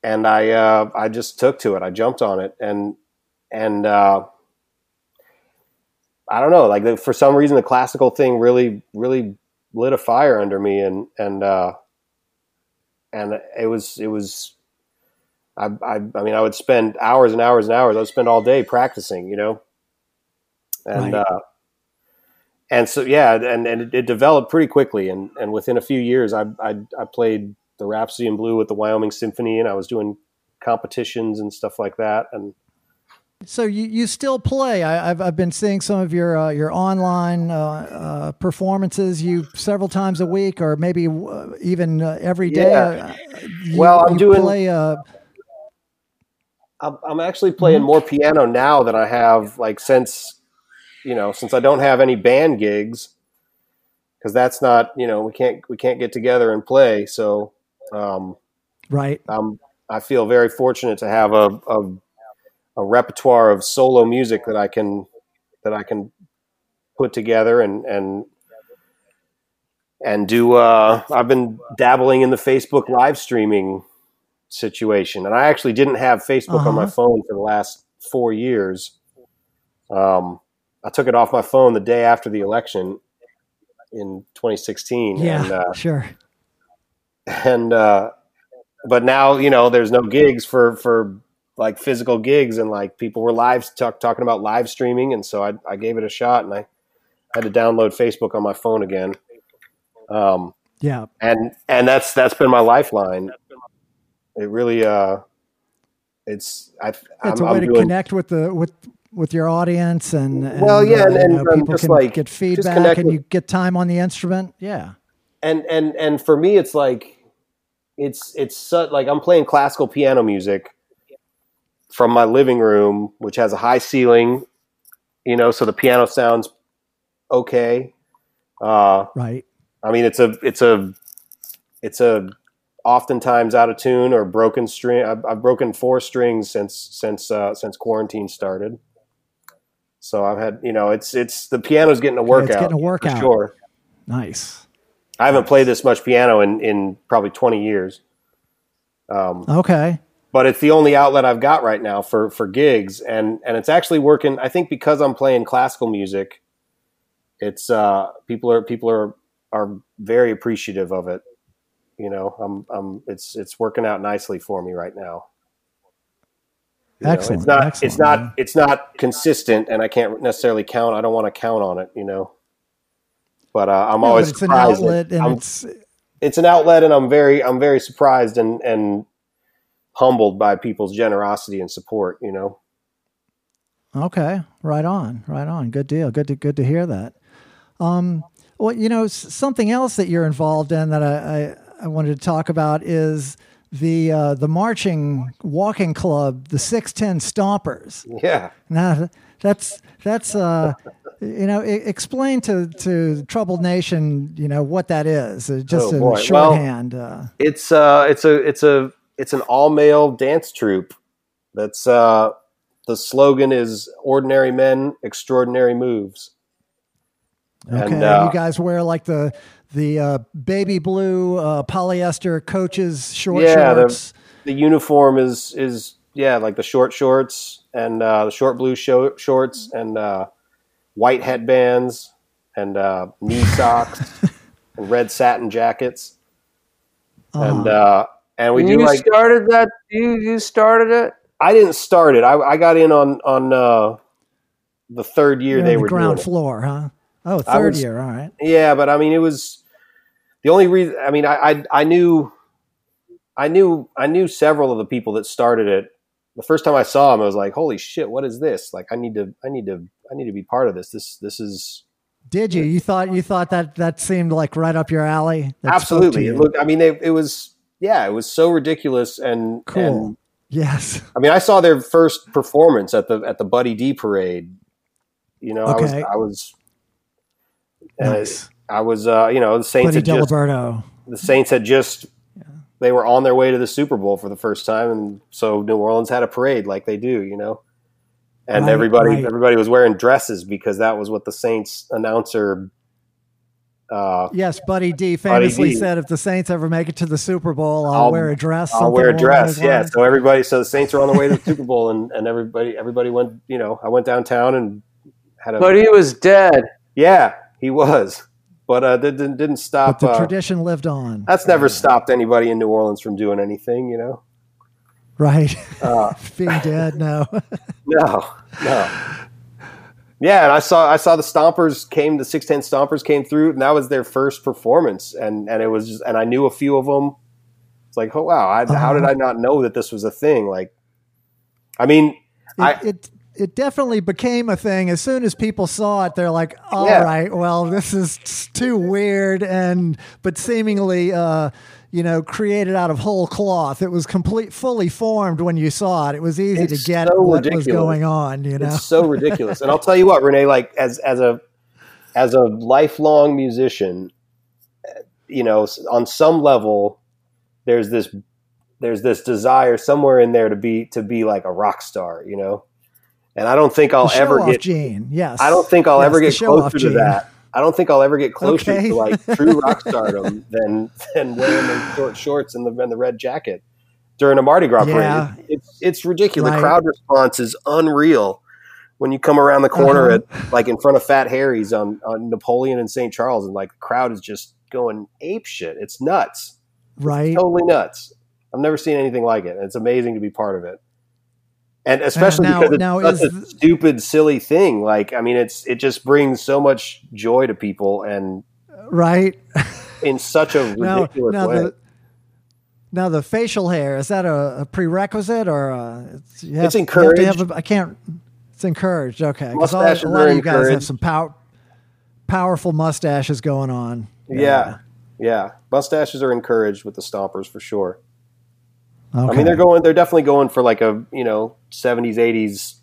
and I uh, I just took to it. I jumped on it, and and uh, I don't know. Like the, for some reason, the classical thing really really lit a fire under me, and and uh, and it was it was I, I, I mean, I would spend hours and hours and hours. I would spend all day practicing, you know, and Right. uh, and so yeah, and and it, it developed pretty quickly, and and within a few years, I I, I played the Rhapsody in Blue with the Wyoming Symphony, and I was doing competitions and stuff like that, and So you, you still play? I, I've I've been seeing some of your uh, your online uh, uh, performances. You several times a week, or maybe uh, even uh, every day. Yeah. Uh, you- Well, I'm doing- Play, I'm, I'm actually playing more piano now than I have like since you know since I don't have any band gigs because that's not you know we can't we can't get together and play so um, right. I'm I feel very fortunate to have a, a a repertoire of solo music that I can that I can put together and and and do uh, I've been dabbling in the Facebook live streaming situation and I actually didn't have Facebook on my Uh-huh. phone for the last four years um, I took it off my phone the day after the election in 2016 Yeah. and uh, sure. and uh but now you know there's no gigs for for like physical gigs and like people were live talk, talking about live streaming and so I, I gave it a shot and I had to download Facebook on my phone again um Yeah. and and that's that's been my lifeline it really uh it's I It's I'm, a way I'm to doing connect with the with with your audience and, and Well, yeah, uh, and- you know, um, people just can like- get feedback and with- you get time on the instrument. Yeah. and and and for me it's like it's it's su- like i'm playing classical piano music from my living room which has a high ceiling you know so the piano sounds okay uh Right. i mean it's a it's a it's a oftentimes out of tune or broken string i've, I've broken four strings since since uh since quarantine started so i've had you know it's it's the piano's getting a workout getting a for workout. sure Nice. I haven't played this much piano in, in probably 20 years. Um, Okay. But it's the only outlet I've got right now for for gigs, and and it's actually working. I think because I'm playing classical music, it's uh, people are people are are very appreciative of it. You know, I'm I'm it's it's working out nicely for me right now. You know, Excellent. it's not excellent, it's not man. it's not consistent, and I can't necessarily count. I don't want to count on it. You know, but uh, I'm No, always but it's an surprised that outlet, and I'm- it's it's an outlet and I'm very I'm very surprised and and humbled by people's generosity and support, you know. Okay, right on, right on. Good deal. Good to good to hear that. Um, well, you know, something else that you're involved in that I I, I wanted to talk about is the uh, the marching walking club, the Six Ten Stompers. Yeah. Now that's that's uh, you know, explain to to Troubled Nation, you know, what that is. Uh, Just Oh, in boy. Well- shorthand. uh, It's uh it's a it's a it's an all male dance troupe. That's uh the slogan is ordinary men, extraordinary moves. Okay, And, uh, you guys wear like the the uh, baby blue uh, polyester coaches short Yeah, the- shorts. The uniform is is yeah, like the short shorts and uh, the short blue sho- shorts and uh, white headbands and uh, knee socks [laughs] and red satin jackets. and Uh-huh. uh, and we do you like started that. You you started it. I didn't start it. I, I got in on on uh, the third year You're they on the were ground doing floor, huh? Oh, third was- year. All right. Yeah, but I mean, it was the only reason. I mean, I, I I knew I knew I knew several of the people that started it. The first time I saw them, I was like, "Holy shit, what is this? Like, I need to I need to I need to be part of this. This this is Did you? You thought you thought that that seemed like right up your alley? That spoke to absolutely. It looked. I mean, they, it was yeah, it was so ridiculous and Cool. and yes. I mean, I saw their first performance at the at the Buddy D parade. You know, I was I was uh, I was uh, you know the Saints Buddy had just the Saints had just they were on their way to the Super Bowl for the first time, and so New Orleans had a parade like they do, you know, and Right, everybody right. everybody was wearing dresses because that was what the Saints announcer. Uh, Yes, Buddy D famously D. said, "If the Saints ever make it to the Super Bowl, I'll, I'll- wear a dress." I'll wear a dress. those Yeah. lines. So everybody, so the Saints are on the way to the Super Bowl, and, and everybody, everybody went. You know, I went downtown and had a. But he was dead. yeah, he was, but uh, that didn't didn't But stop. the Uh, tradition lived on. that's never stopped anybody in New Orleans from doing anything. You know. Right. Uh, [laughs] Being dead, no. [laughs] no, no. Yeah, and I saw I saw the Stompers came the six ten Stompers came through, and that was their first performance, and and it was just, and I knew a few of them. It's like, oh wow, I, how did Uh-huh. I not know that this was a thing? Like, I mean, it, I- it it definitely became a thing as soon as people saw it they're like all right, Yeah. well this is too weird and but seemingly uh you know created out of whole cloth it was complete fully formed when you saw it it was easy It's to get so what ridiculous. was going on you know It's so ridiculous. And I'll tell you what, Rene, like as as a as a lifelong musician, you know, on some level, there's this there's this desire somewhere in there to be to be like a rock star, you know. And I don't think I'll ever get. gene yes I don't think I'll Yes, ever get closer to that. I don't think I'll ever get closer Okay. to like true [laughs] rock stardom than than wearing the short shorts and the and the red jacket during a Mardi Gras Yeah. parade. It's it's ridiculous. Right. The crowd response is unreal when you come around the corner Uh-huh. at like in front of Fat Harry's on, on Napoleon and St. Charles, and like the crowd is just going ape shit. It's nuts, right totally nuts. I've never seen anything like it. It's amazing to be part of it, and especially now- because it's now such is a stupid, silly thing. Like, I mean, it's it just brings so much joy to people, and right in such a [laughs] ridiculous now way. the now the facial hair is that a, a prerequisite or uh it's, have, It's you have have encouraged. a- I can't. It's encouraged. Okay, 'Cause all- Mustaches a lot of you guys have some pow- powerful mustaches going on. yeah, yeah, mustaches are encouraged with the stompers for sure. Okay. I mean, they're going. They're definitely going for like a you know seventies, eighties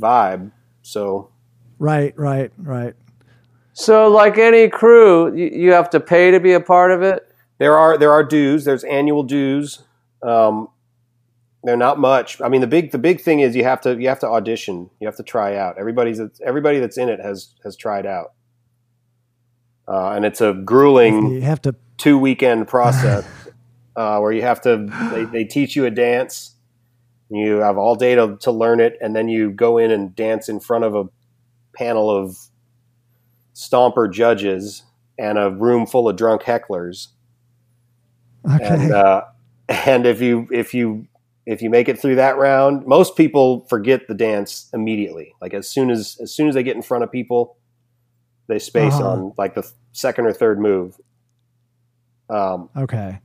vibe. So right, right, right. So, like any crew, you, you have to pay to be a part of it. there are there are dues. There's annual dues. Um, they're not much. I mean, the big the big thing is you have to you have to audition. You have to try out. Everybody's everybody that's in it has has tried out, uh, and it's a grueling You have to. two weekend process [laughs] uh, where you have to they, they teach you a dance You have all day to, to learn it, and then you go in and dance in front of a panel of stomper judges and a room full of drunk hecklers. Okay. And uh, and if you if you if you make it through that round, most people forget the dance immediately. Like as soon as as soon as they get in front of people, they space Uh-huh. on like the second or third move. Um, okay.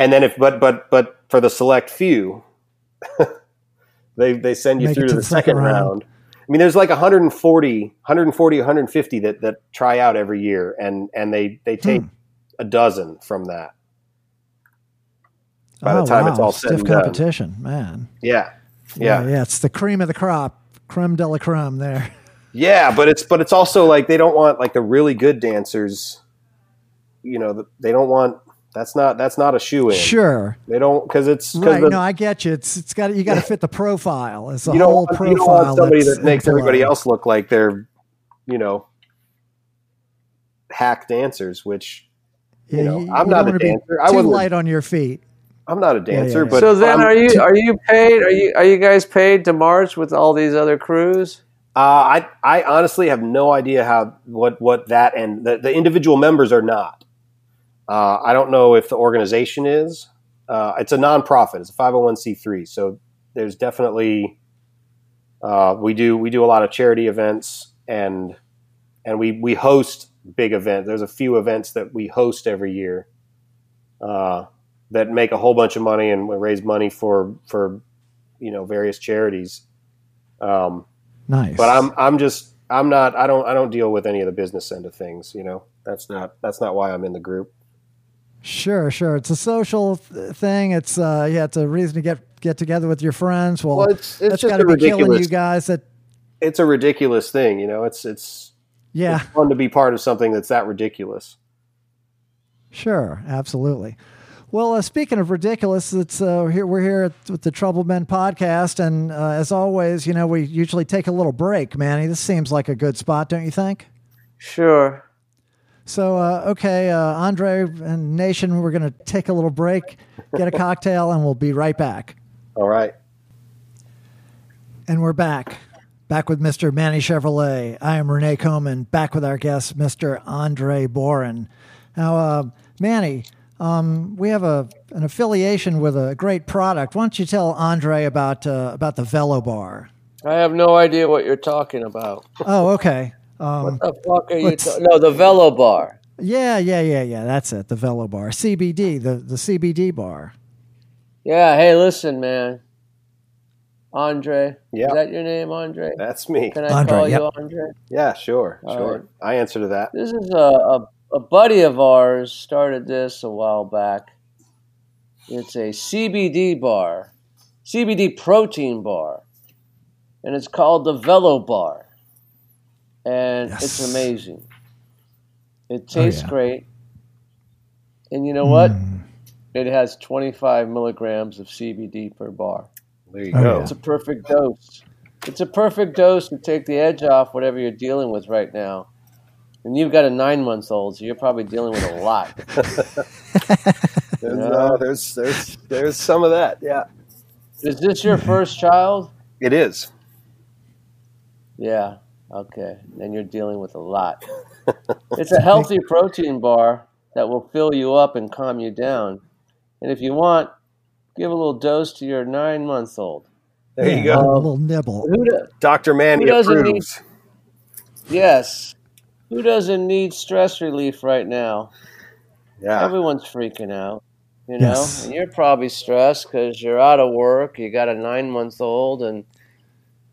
And then if but but but for the select few, [laughs] they they send you Make through to the the second second round. round. I mean, there's like 140, 140, 150 that that try out every year, and and they they take Hmm. a dozen from that. By the Oh, time it's wow. all said stiff and done. competition, man. Yeah, Yeah. yeah, yeah, It's the cream of the crop, creme de la creme. There. [laughs] yeah. But it's but it's also like they don't want like the really good dancers. You know, they don't want. That's not that's not a shoe in. Sure. They don't because it's 'cause Right. the- no, I get you. It's it's got you got to fit the profile. It's the you whole want, profile. you don't want somebody that makes in everybody else look like they're, you know, hack dancers. Which Yeah, know, you- I'm you not a dancer. I Too wasn't- light on your feet. I'm not a dancer, yeah. but so then, I'm- are you are you paid? Are you are you guys paid to march with all these other crews? Uh, I I honestly have no idea how what what that and the, the individual members are not. Uh, I don't know if the organization is. Uh, it's a nonprofit. It's a 501c3. So there's definitely uh, we do we do a lot of charity events and and we we host big events. There's a few events that we host every year uh, that make a whole bunch of money and we raise money for for you know various charities. Um, Nice. but I'm I'm just I'm not I don't I don't deal with any of the business end of things. You know that's not that's not why I'm in the group. Sure, sure. It's a social th- thing. It's uh, yeah, it's a reason to get get together with your friends. Well, Well, it's- it's that's just got to be killing you guys. That It's a ridiculous thing. You know it's it's yeah, it's fun to be part of something that's that ridiculous. sure, absolutely. Well, uh, speaking of ridiculous, it's uh, here we're here at, with the Troubled Men podcast, and uh, as always, you know, we usually take a little break. Manny, this seems like a good spot, don't you think? Sure. So, uh, okay, uh, Andre and Nation, we're going to take a little break, get a cocktail, and we'll be right back. All right. And we're back. Back with Mr. Manny Chevrolet. I am Rene Coman, back with our guest, Mr. Andre Bohren. Now, uh, Manny, um, we have a, an affiliation with a great product. Why don't you tell Andre about, uh, about the Velo Bar? I have no idea what you're talking about. Oh, okay. Um, What the fuck are you? Let's- Ta- no, the Velo Bar. yeah, yeah, yeah, yeah. That's it. The Velo Bar. CBD, the, the CBD bar. Yeah. Hey, listen, man. Andre. Yeah. Is that your name, Andre? That's me. Can I Andre, call yep. you Andre? Yeah, sure, All sure. right. I answer to that. This is a, a, a buddy of ours started this a while back. It's a CBD bar, CBD protein bar, and it's called the Velo Bar. And it's amazing. It tastes yeah. great. And you know what? Mm. It has 25 milligrams of CBD per bar. There you Oh, go. yeah. It's a perfect dose. It's a perfect dose to take the edge off whatever you're dealing with right now. And you've got a nine month old, so you're probably dealing with a lot. [laughs] [laughs] There's, Yeah. uh, there's there's there's some of that. Yeah, Is this your first child? it is. Yeah. Okay. Then you're dealing with a lot. [laughs] It's a healthy protein bar that will fill you up and calm you down. And if you want, give a little dose to your nine month old. There you Yeah, go. A little nibble. Who do- Dr. Manny Who doesn't approves. yes. Who doesn't need stress relief right now? yeah. Everyone's freaking out, you know. Yes. And you're probably stressed because you're out of work. You got a nine month old, and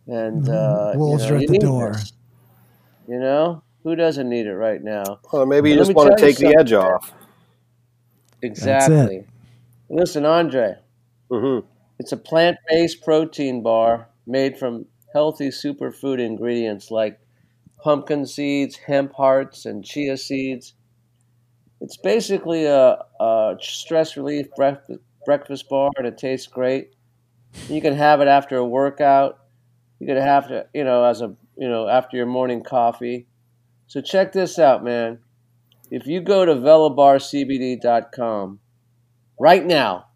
and uh. Wolves you know, are at you the door. this. You know, who doesn't need it right now? Well, maybe you Let just want to take the edge off. Exactly. Listen, Andre, Mm-hmm. it's a plant based protein bar made from healthy superfood ingredients like pumpkin seeds, hemp hearts, and chia seeds. It's basically a, a stress relief breakfast, breakfast bar, and it tastes great. You can have it after a workout. You can have to, you know, as a you know after your morning coffee. So check this out, man. If you go to velobarcbd.com right now,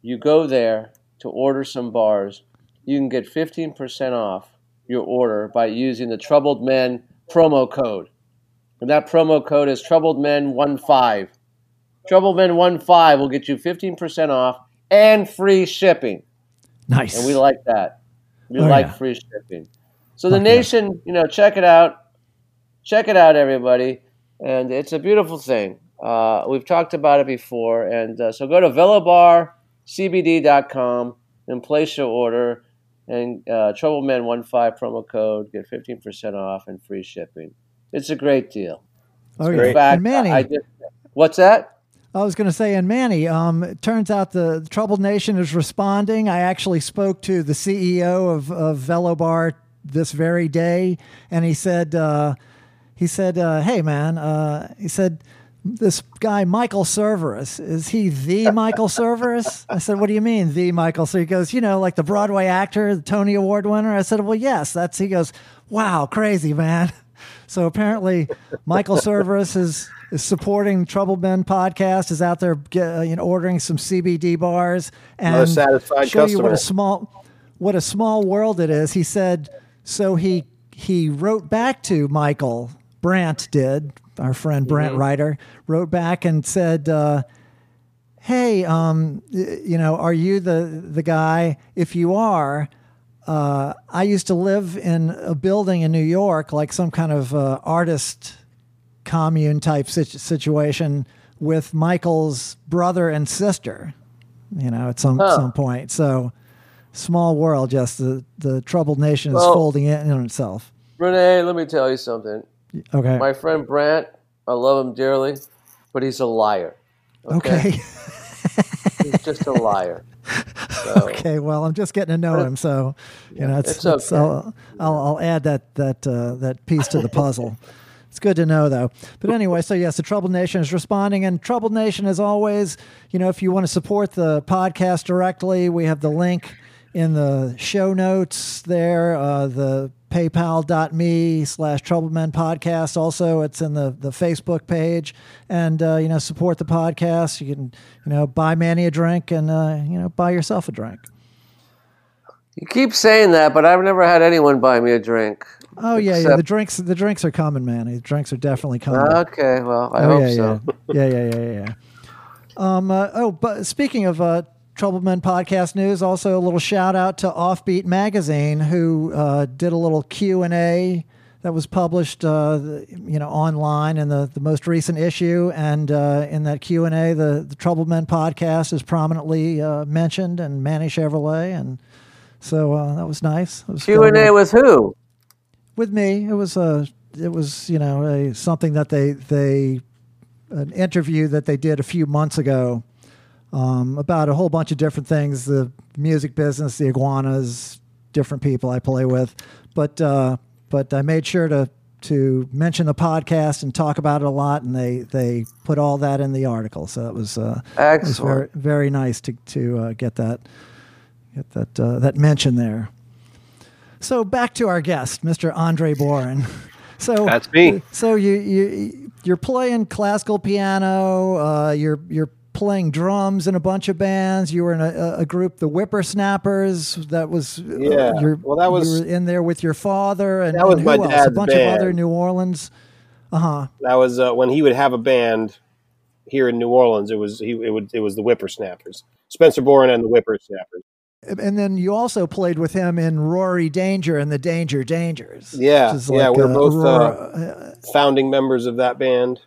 you go there to order some bars, you can get 15% off your order by using the Troubled Men promo code. And that promo code is Troubled Men 15. Troubled Men 15 will get you 15% off and free shipping. Nice. And we like that. We Oh, like yeah. free shipping. So the yeah. nation, you know, check it out. Check it out, everybody. And it's a beautiful thing. Uh, we've talked about it before. And uh, so go to velobarcbd.com and place your order. And uh, Troubleman15 promo code, get 15% off and free shipping. It's a great deal. oh, In yeah. great. fact, and Manny, I, I did, what's that? I was going to say, and Manny, um, it turns out the, the Troubled Nation is responding. I actually spoke to the CEO of, of Velobar this very day, and he said, uh, he said, uh, hey man, uh, he said, this guy Michael Cerveris is he the [laughs] Michael Cerveris? I said, what do you mean the Michael? So he goes, you know, like the Broadway actor, the Tony Award winner. I said, well, yes, that's. He goes, wow, crazy man. [laughs] So apparently, Michael Cerveris is is supporting Troubled Men podcast. Is out there, uh, you know, ordering some CBD bars and show you what a small what a small world it is. He said. So he he wrote back to Michael Brandt did our friend Brant Ryder wrote back and said. Uh, Hey, um, you know, are you the the guy? If you are, uh, I used to live in a building in New York, like some kind of uh, artist commune type situ- situation with Michael's brother and sister. You know, at some Huh. some point. So, small world. Just the the troubled nation is Well- folding in on itself. Rene, let me tell you something. Okay. My friend Brant, I love him dearly, but he's a liar. okay. [laughs] He's just a liar. So, Okay, well, I'm just getting to know him, so you know, it's, it's it's- I'll, I'll I'll add that that uh, that piece to the puzzle. [laughs] It's good to know, though. But anyway, so yes, the Troubled Nation is responding, and Troubled Nation, as always, you know, if you want to support the podcast directly, we have the link in the show notes there. Uh, the paypal.me slash troublemen podcast also it's in the, the facebook page and uh, you know support the podcast you can you know buy manny a drink and uh, you know buy yourself a drink you keep saying that, but I've never had anyone buy me a drink. Oh yeah, yeah. The drinks, the drinks are coming, man. The drinks are definitely coming. Okay, well, I oh hope yeah, so. [laughs] yeah, yeah, yeah, yeah, yeah. Um. Uh, oh, but speaking of uh, Troubled Men podcast news, also a little shout out to Offbeat Magazine, who uh, did a little Q and A that was published, uh, you know, online in the, the most recent issue, and uh, in that Q and A, the the Troubled Men podcast is prominently uh, mentioned, and Manny Chevrolet, and so uh, that was nice. Was Q and. A with who? with me it was a it was you know a something that they they an interview that they did a few months ago um, about a whole bunch of different things the music business the iguanas different people i play with but uh, but i made sure to to mention the podcast and talk about it a lot and they they put all that in the article so it was uh it was very very nice to to uh, get that get that uh, that mention there so back to our guest, Mr. Andre Bohren. [laughs] So That's me. So you you you're playing classical piano. Uh, you're you're playing drums in a bunch of bands. You were in a, a group, the Whippersnappers. That was uh, Yeah. you're- Well, that was- you were in there with your father and That was and my else? A dad's bunch of other. New Orleans. Uh huh. That was uh, when he would have a band here in New Orleans. It was he it would it was the Whippersnappers, Spencer Bohren and the Whippersnappers. And then you also played with him in Rory Danger and the Danger Dangers. Yeah, which is yeah, we're both, uh, Founding members of that band.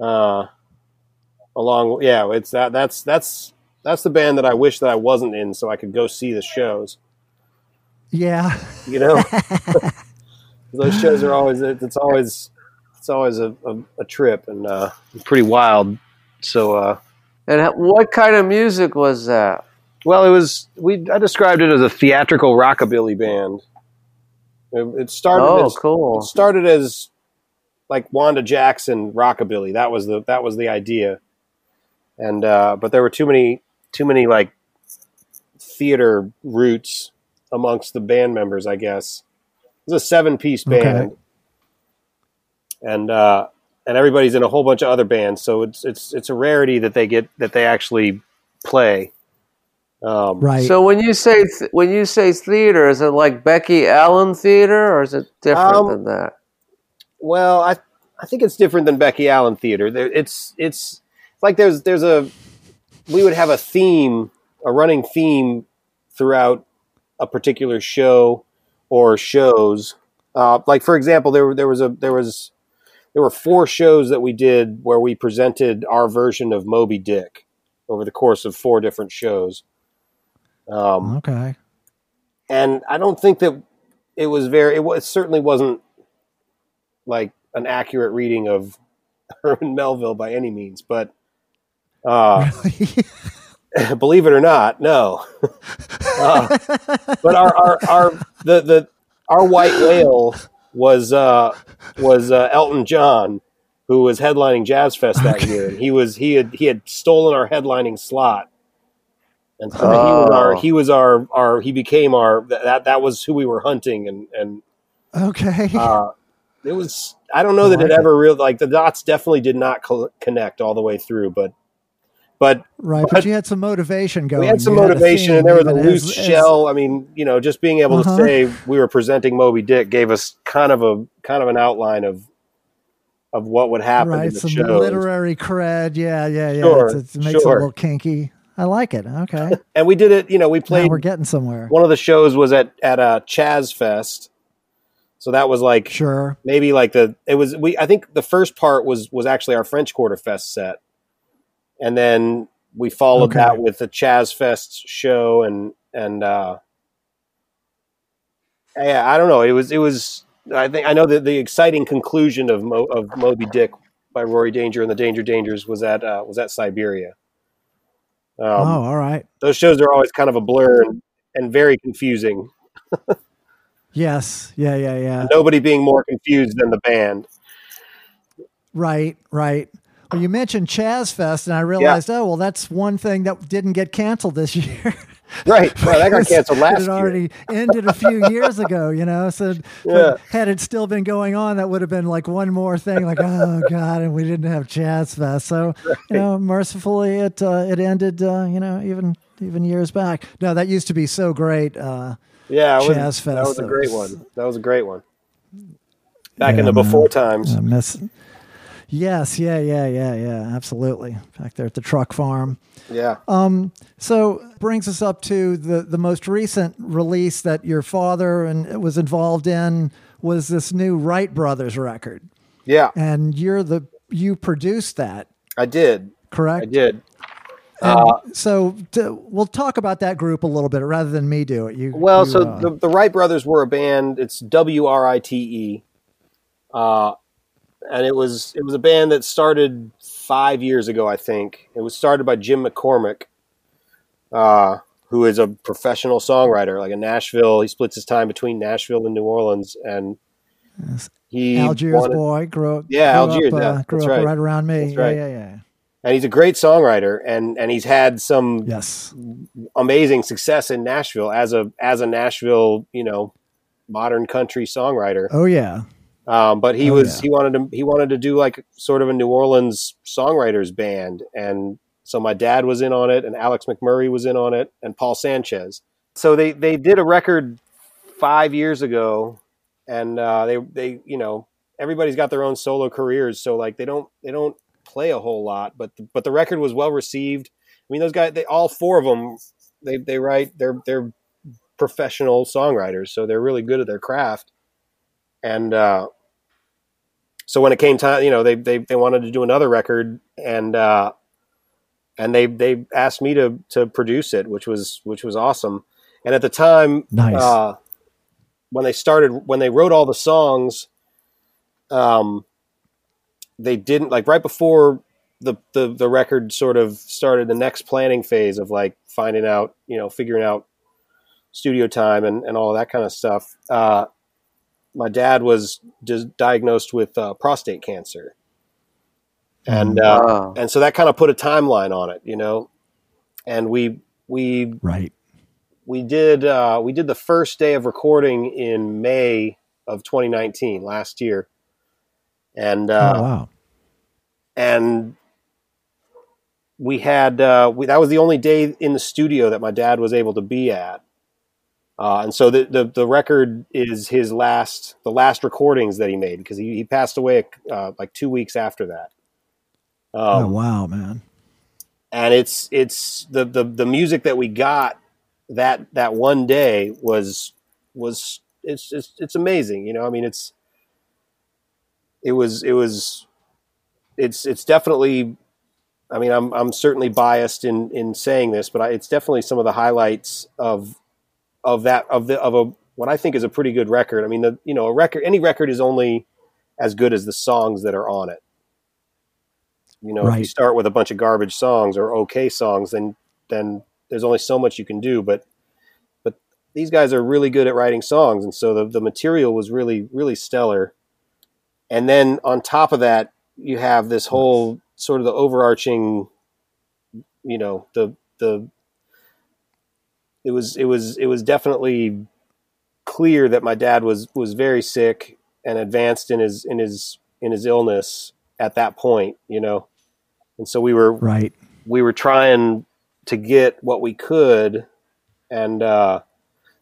Uh, along yeah, it's that that's that's that's the band that I wish that I wasn't in, so I could go see the shows. yeah. You know, [laughs] those shows are always it's always it's always a, a, a trip and uh, pretty wild. So. Uh, And what kind of music was that? Well, it was we. I described it as a theatrical rockabilly band. It, it started. Oh, as, cool. It started as like Wanda Jackson rockabilly. That was the that was the idea. And uh, but there were too many too many like theater roots amongst the band members. I guess it was a seven piece Okay. band, and uh, and everybody's in a whole bunch of other bands. So it's it's it's a rarity that they get that they actually play Um, Right. So when you say th- when you say theater, is it like Becky Allen Theater, or is it different Um, than that? Well, I I think it's different than Becky Allen Theater. There, it's it's like there's there's a we would have a theme, a running theme throughout a particular show or shows. Uh, like for example, there there was a there was there were four shows that we did where we presented our version of Moby Dick over the course of four different shows. Um, okay. and I don't think that it was very. It was it certainly wasn't like an accurate reading of [laughs] Herman Melville by any means, but uh, [laughs] believe it or not, no. [laughs] uh, but our, our our the the our white whale was uh, was uh, Elton John, who was headlining Jazz Fest that Okay. year, and he was he had he had stolen our headlining slot. And so he was our Oh. he was our our he became our that that was who we were hunting and and okay. uh, it was I don't know that it it. ever really like the dots definitely did not co- connect all the way through, but but right. But, but you had some motivation going. we had some You motivation theme and there was a loose as- as- shell. I mean, you know, just being able Uh-huh. to say we were presenting Moby Dick gave us kind of a kind of an outline of of what would happen right. in the Some show. literary cred. Yeah. Yeah. Yeah. Sure, It's- it makes it a little kinky. I like it. Okay. [laughs] And we did it, you know, we now played we're getting somewhere. one of the shows was at at uh, Chaz Fest. So that was like Sure. maybe like the it was we I think the first part was was actually our French Quarter Fest set, and then we followed Okay. that with the Chaz Fest show and and uh, yeah I don't know it was it was I think I know that the exciting conclusion of Mo, of Moby Dick by Rory Danger and the Danger Dangers was at uh, was at Siberia. Um, oh, all right. Those shows are always kind of a blur and, and very confusing. Yes. Yeah. Yeah. Yeah. Nobody being more confused than the band. Right, right. Well, you mentioned Chaz Fest, and I realized, oh, well, that's one thing that didn't get canceled this [laughs] year. [laughs] Right, right. That got canceled last It already ended a few years ago, you know. So, [laughs] Yeah. had it still been going on, that would have been like one more thing. Like, oh god, and we didn't have Chaz Fest. So, you [laughs] know, mercifully, it uh, it ended. Uh, you know, even even years back. No, that used to be so great. Uh, Yeah, it was, Chaz that Fest, was a great one. That was a great one. Back Yeah, in the man. before times. I miss. Yes, yeah, yeah, yeah, yeah, absolutely. Back there at the truck farm. yeah. Um, so brings us up to the the most recent release that your father and was involved in was this new Write Brothers record, Yeah, and you're the you produced that, I did. correct? I did. Uh, so to, we'll talk about that group a little bit rather than me do it. You Well, you, so uh, the, the Write brothers were a band. It's W R I T E, uh, and it was it was a band that started five years ago. I think it was started by Jim McCormick, uh, who is a professional songwriter, like in Nashville. He splits his time between Nashville and New Orleans, and he Algiers wanted- boy grew up. Yeah, grew Algiers, Up, yeah, uh, grew that's up right. right around me. That's yeah, yeah, yeah. and he's a great songwriter, and and he's had some Yes. amazing success in Nashville as a as a Nashville, you know, modern country songwriter. Oh yeah. Um, but he Oh, was yeah. he wanted to he wanted to do like sort of a New Orleans songwriters band, and so my dad was in on it, and Alex McMurray was in on it, and Paul Sanchez. So they they did a record five years ago, and uh, they they you know everybody's got their own solo careers, so like they don't they don't play a whole lot, but but the record was well received. I mean, those guys, they all four of them, they they write they're they're professional songwriters, so they're really good at their craft, and uh, so when it came time, you know, they they they wanted to do another record, and uh, and they they asked me to to produce it, which was which was awesome. And at the time, Nice. uh, when they started, when they wrote all the songs, um, they didn't like right before the, the the record sort of started the next planning phase of like finding out, you know, figuring out studio time and, and all that kind of stuff. Uh, my dad was just diagnosed with uh, prostate cancer, and uh, Wow. and so that kind of put a timeline on it, you know. And we we Right. we did uh, we did the first day of recording in May of 2019 last year, and uh, oh wow. and we had uh, we, that was the only day in the studio that my dad was able to be at. Uh, and so the, the, the record is his last the last recordings that he made because he, he passed away uh, like two weeks after that. Um, oh wow, man! And it's it's the, the the music that we got that that one day was was it's it's it's amazing. You know, I mean, it's it was it was it's it's definitely. I mean, I'm I'm certainly biased in in saying this, but I, it's definitely some of the highlights of of that of the of a what I think is a pretty good record. I mean, the you know a record any record is only as good as the songs that are on it. You know, right. if you start with a bunch of garbage songs or okay songs, then then there's only so much you can do. But but these guys are really good at writing songs, and so the the material was really really stellar. And then on top of that, you have this whole sort of the overarching, you know, the the it was it was it was definitely clear that my dad was was very sick and advanced in his in his in his illness at that point, you know. And so we were right. We were trying to get what we could, and uh,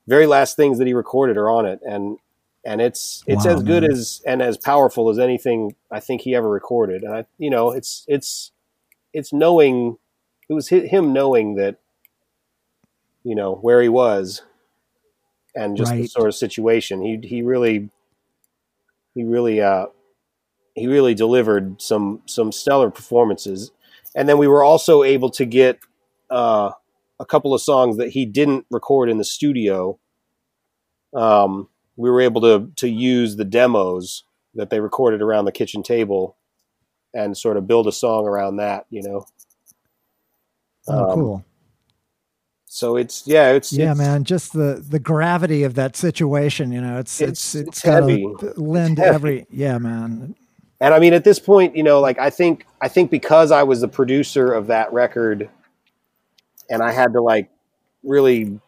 very last things that he recorded are on it, and and it's it's wow, as good man. as and as powerful as anything I think he ever recorded. And I, you know, it's it's it's knowing it was him knowing that you know where he was and just right. the sort of situation. He he really he really uh he really delivered some some stellar performances. And then we were also able to get uh, a couple of songs that he didn't record in the studio. Um, we were able to to use the demos that they recorded around the kitchen table and sort of build a song around that, you know. Oh, um, cool so it's yeah it's yeah it's, man just the the gravity of that situation you know it's it's it's, it's heavy. lend it's every yeah man. And i mean at this point you know like i think i think because i was the producer of that record and i had to like really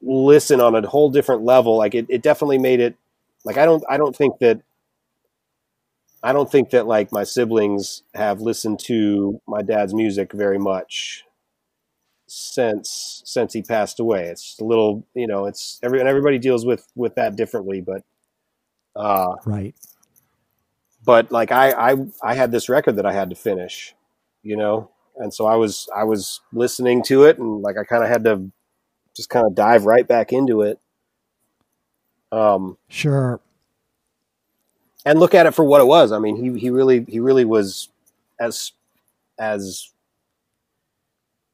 listen on a whole different level like it, it definitely made it like i don't i don't think that i don't think that like my siblings have listened to my dad's music very much since since he passed away. It's a little, you know, it's every and everybody deals with with that differently, but uh, right. But like I I I had this record that I had to finish, you know, and so I was I was listening to it and like I kind of had to just kind of dive right back into it. Um, sure. And look at it for what it was. I mean, he he really he really was as as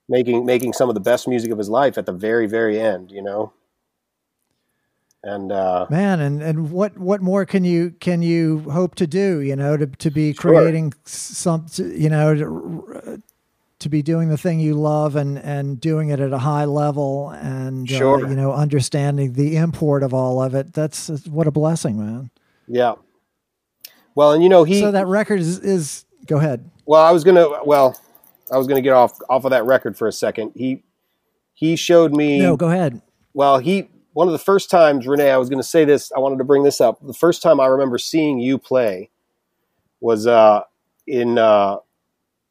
making making some of the best music of his life at the very very end you know? And uh, man and and what what more can you can you hope to do you know to to be creating sure. some you know to, to, be doing the thing you love and and doing it at a high level and uh, sure. uh, you know understanding the import of all of it. That's what a blessing man. Yeah. Well and you know he so that record is, is go ahead. Well i was gonna well I was going to get off off of that record for a second. He he showed me. No, go ahead. Well, he one of the first times, Rene. I was going to say this. I wanted to bring this up. The first time I remember seeing you play was uh, in uh,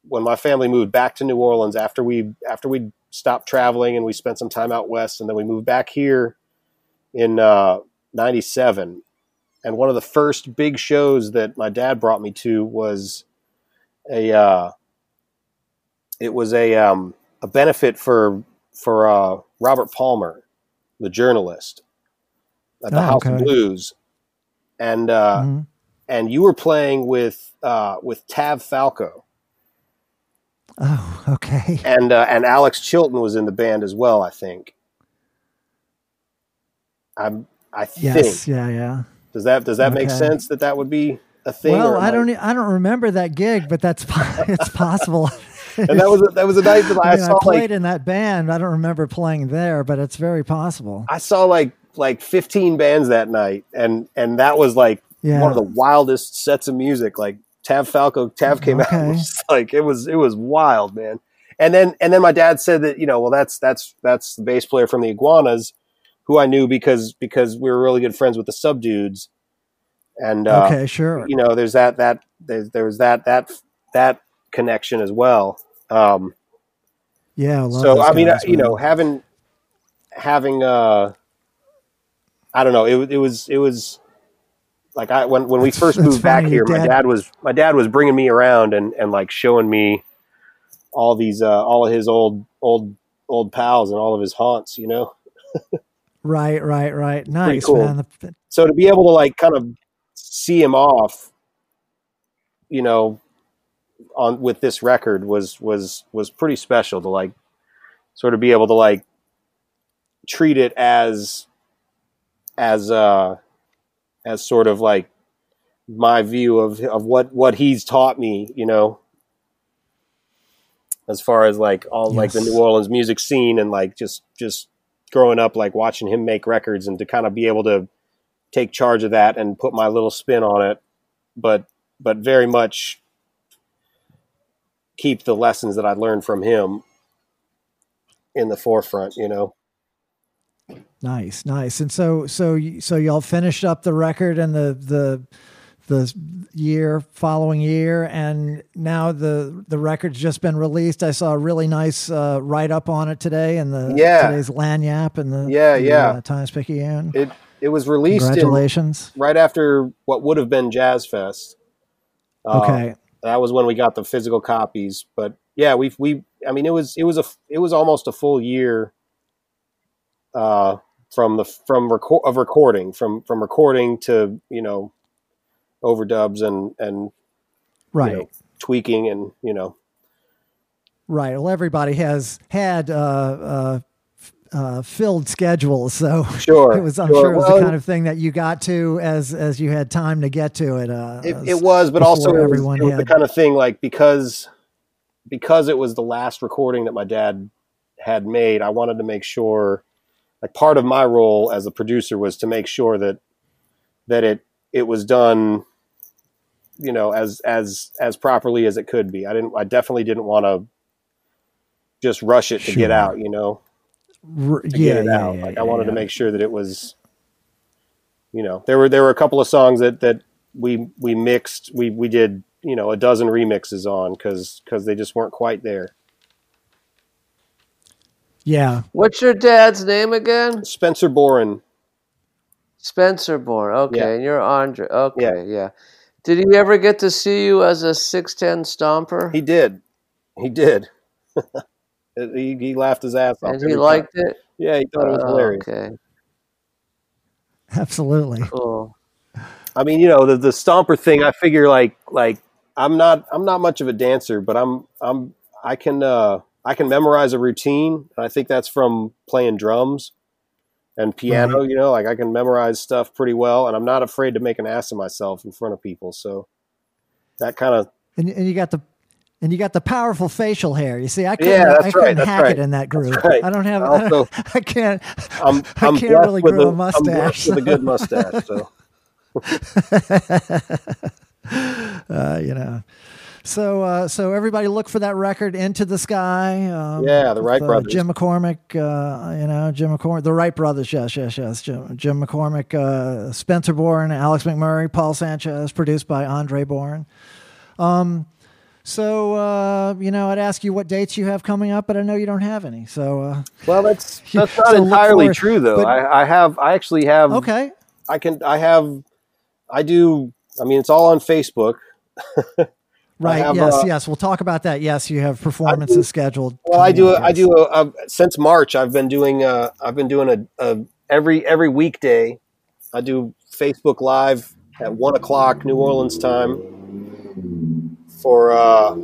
when my family moved back to New Orleans after we after we stopped traveling and we spent some time out west, and then we moved back here in '97. Uh, and one of the first big shows that my dad brought me to was a uh, it was a um, a benefit for for uh, Robert Palmer, the journalist, at the oh, House okay. of Blues, and uh, mm-hmm. and you were playing with uh, with Tav Falco. Oh, okay. [laughs] And uh, and Alex Chilton was in the band as well, I think. I'm I yes, think. Yeah, yeah. Does that does that okay. make sense that that would be a thing? Well, I don't I don't remember that gig, but that's [laughs] it's possible. And that was a, that was a night that I, I, mean, saw. I played like, in that band. I don't remember playing there, but it's very possible. I saw like like 15 bands that night, and and that was like yeah. one of the wildest sets of music. Like Tav Falco, Tav came [laughs] okay. out. It was like it was it was wild, man. And then and then my dad said that you know well that's that's that's the bass player from the Iguanas, who I knew because because we were really good friends with the Subdudes. And uh, okay, sure. You know, there's that that there's there was that that that connection as well. Um, Yeah, I so I mean, guys, you man. know, having having uh, I don't know, it, it was it was like I when when we first that's moved back here, your my dad- dad was my dad was bringing me around and and like showing me all these uh, all of his old old old pals and all of his haunts, you know. right, right, right. [laughs] Nice, cool. man. So to be able to like kind of see him off you know on with this record was was was pretty special to like sort of be able to like treat it as as uh as sort of like my view of of what what he's taught me you know? As far as like all like the New Orleans music scene and like just just growing up like watching him make records and to kind of be able to take charge of that and put my little spin on it. But but very much keep the lessons that I learned from him in the forefront you know Nice, nice. And so, so, so y'all finished up the record and the the the year following year, and now the the record's just been released. I saw a really nice uh, write up on it today in the Yeah. today's Lagniappe and the Yeah, the, yeah. uh, Times Picayune. it it was released in, Congratulations. right after what would have been Jazz Fest Uh, okay, that was when we got the physical copies but yeah we we i mean it was it was a it was almost a full year uh from the from record of recording from from recording to you know overdubs and and right. you know, tweaking and you know Right. Well, everybody has had uh, uh, uh, filled schedules, so [laughs] sure it was. I'm sure. sure it was Well, the kind of thing that you got to as as you had time to get to it. Uh, it, it was but also before it was, everyone it was the kind of thing like because because it was the last recording that my dad had made i wanted to make sure like part of my role as a producer was to make sure that that it it was done you know as as as properly as it could be i didn't i definitely didn't want to just rush it to get out you know R- to yeah, get it yeah, out yeah, like yeah, i wanted to make sure that it was you know there were there were a couple of songs that that we we mixed we we did you know a dozen remixes on because because they just weren't quite there Yeah. What's your dad's name again? spencer Bohren Spencer Bohren. Okay, Yeah. and you're Andre. Okay, yeah. Did he ever get to see you as a six ten stomper? he did he did [laughs] he, he laughed his ass off and he every time. liked it. yeah he thought it was Oh, hilarious Okay, Absolutely. cool. I mean, you know, the the stomper thing. I figure like like I'm not I'm not much of a dancer, but I'm I'm I can uh, I can memorize a routine, and I think that's from playing drums and piano. You know, like I can memorize stuff pretty well, and I'm not afraid to make an ass of myself in front of people. So that kind of And, and you got the and you got the powerful facial hair. You see, I couldn't, Yeah, I couldn't that's hack right. it in that group. right. I don't have. Also- [laughs] I, don't, I can't. I'm [laughs] I I'm can't blessed really with grow a I'm blessed mustache. with a good mustache. So [laughs] uh, you know. So, uh, so everybody look for that record, "Into the Sky." Um, Yeah, the with, Write uh, brothers. Jim McCormick. Uh, you know, Jim McCormick, the Write brothers. Yes, yes, yes. Jim, Jim McCormick, uh, Spencer Bohren, Alex McMurray, Paul Sanchez, produced by Andre Bohren. Um, so uh, you know, I'd ask you what dates you have coming up, but I know you don't have any. So, uh, well, that's [laughs] that's not So entirely true though. but- I, I have I actually have okay, I can I have I do I mean it's all on Facebook. [laughs] right? have, yes, uh, yes. We'll talk about that. Yes, you have performances scheduled. Well, I do a, I do a, a since March I've been doing uh I've been doing a, a every every weekday I do Facebook Live at one o'clock New Orleans time for uh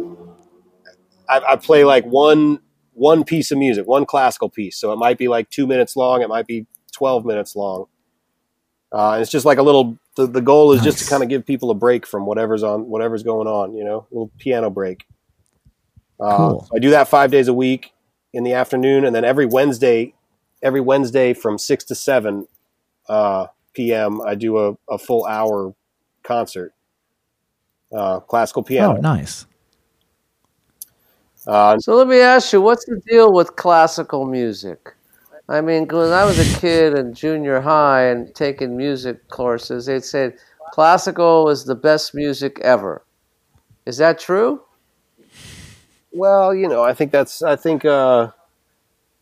I, I play like one one piece of music one classical piece so it might be like two minutes long it might be twelve minutes long uh, and it's just like a little the, the goal is just to kind of give people a break from whatever's on whatever's going on you know a little piano break uh, Cool. so I do that five days a week in the afternoon, and then every Wednesday, every Wednesday from six to seven uh, p.m., I do a, a full hour concert, uh, classical piano. Oh, nice. Uh, So let me ask you, what's the deal with classical music? I mean, when I was a kid in junior high and taking music courses, they'd say classical is the best music ever. Is that true? Well, you know, I think that's. I think. Uh,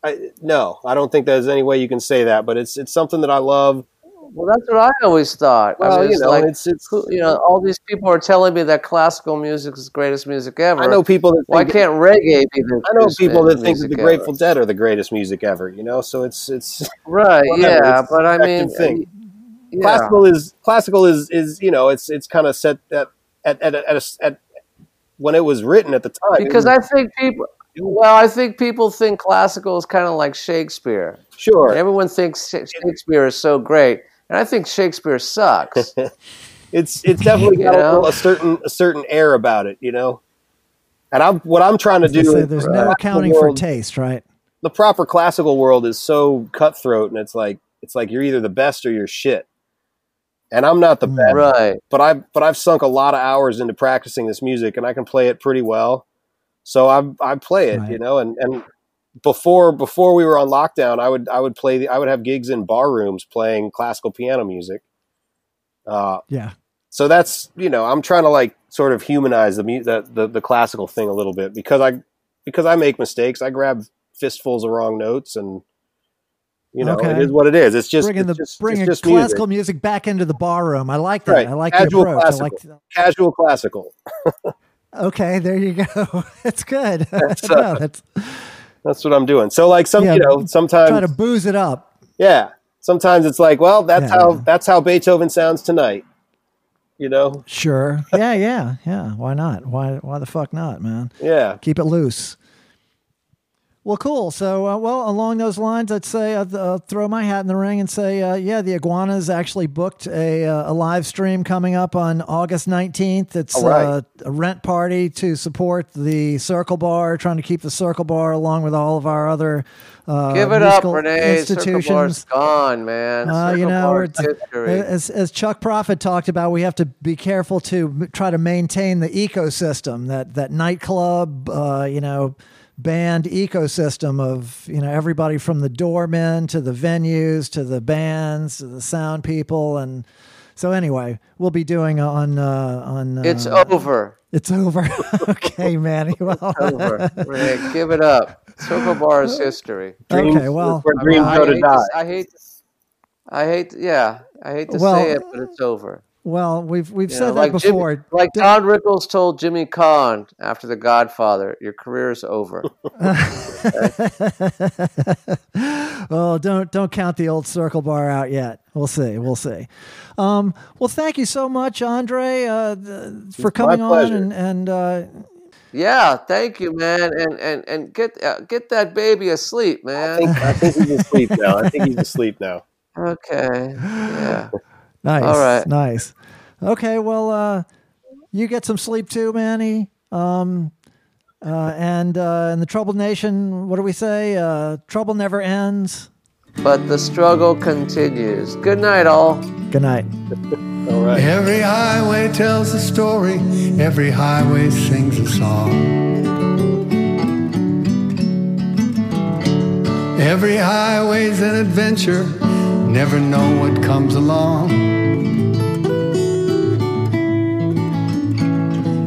I, no, I don't think there's any way you can say that. But it's it's something that I love. Well, that's what I always thought. I Well, mean, you know, like, it's it's. you know, all these people are telling me that classical music is the greatest music ever. I know people that. Why think- can't reggae be the I know people that think that the ever? Grateful Dead are the greatest music ever. You know, so it's it's [laughs] Right? whatever, yeah, it's but I mean, uh, thing. yeah. classical is classical is is you know it's it's kind of set at at at, at, a, at when it was written at the time because was- I think people. Well, I think people think classical is kind of like Shakespeare. sure Everyone thinks Shakespeare is so great, and I think Shakespeare sucks. [laughs] it's it's definitely got a, know? little- a certain a certain air about it, you know. And I'm what I'm trying to do. say there's no classical accounting for taste, right? The proper classical world is so cutthroat, and it's like it's like you're either the best or you're shit. And I'm not the Mm. best, right? but I but I've sunk a lot of hours into practicing this music, and I can play it pretty well. So I I play it, Right. you know, and and before before we were on lockdown, I would I would play the, I would have gigs in bar rooms playing classical piano music. Uh, Yeah. so that's you know I'm trying to like sort of humanize the, mu- the the the classical thing a little bit because I because I make mistakes. I grab fistfuls of wrong notes and. You know, Okay. it is what it is. It's just bringing it's the just, bringing just classical music. back into the bar room. I like that. Right. I like Casual the approach. I like. casual classical. [laughs] Okay, there you go. [laughs] That's good. [laughs] That's, No, uh, that's That's what I'm doing. So like some Yeah, you know sometimes try to booze it up. yeah sometimes it's like well that's Yeah, how yeah. that's how Beethoven sounds tonight. You know Sure. Yeah, yeah, yeah. Why not? Why why the fuck not, man? yeah Keep it loose. Well, cool. So, uh, well, along those lines, I'd say I'd uh, throw my hat in the ring and say, uh, yeah, the Iguanas actually booked a, uh, a live stream coming up on August 19th. It's right. uh, a rent party to support the Circle Bar, trying to keep the Circle Bar along with all of our other uh, Give it up, Rene. Circle Bar's institutions. gone, man. Uh, you know, as, as Chuck Prophet talked about, we have to be careful to try to maintain the ecosystem that that nightclub, uh, you know, band ecosystem of you know everybody from the doormen to the venues to the bands to the sound people, and so anyway, we'll be doing on uh, on. Uh, it's over. It's over. [laughs] okay, Manny. Well, Over. Rene, give it up. Circle Bar's history. Dreams, Okay, well- I mean, I hate to- I hate. I hate. Yeah, I hate to Well, say it, but it's over. Well, we've we've You said know, that like before. Jimmy, like Don Rickles told Jimmy Caan after The Godfather, "Your career is over." [laughs] [laughs] well, don't don't count the old circle bar out yet. We'll see. We'll see. Um, well, thank you so much, Andre, uh, th- for coming on and and uh, yeah, thank you, man, and and and get uh, get that baby asleep, I man. think, I think he's asleep now. I think he's [laughs] asleep now. Okay, yeah. Nice. All right. Nice. Okay. Well, uh, you get some sleep too, Manny. Um, uh, and uh, in the Troubled Nation, what do we say? Uh, trouble never ends. But the struggle continues. Good night, all. Good night. [laughs] All right. Every highway tells a story, every highway sings a song. Every highway's an adventure, never know what comes along.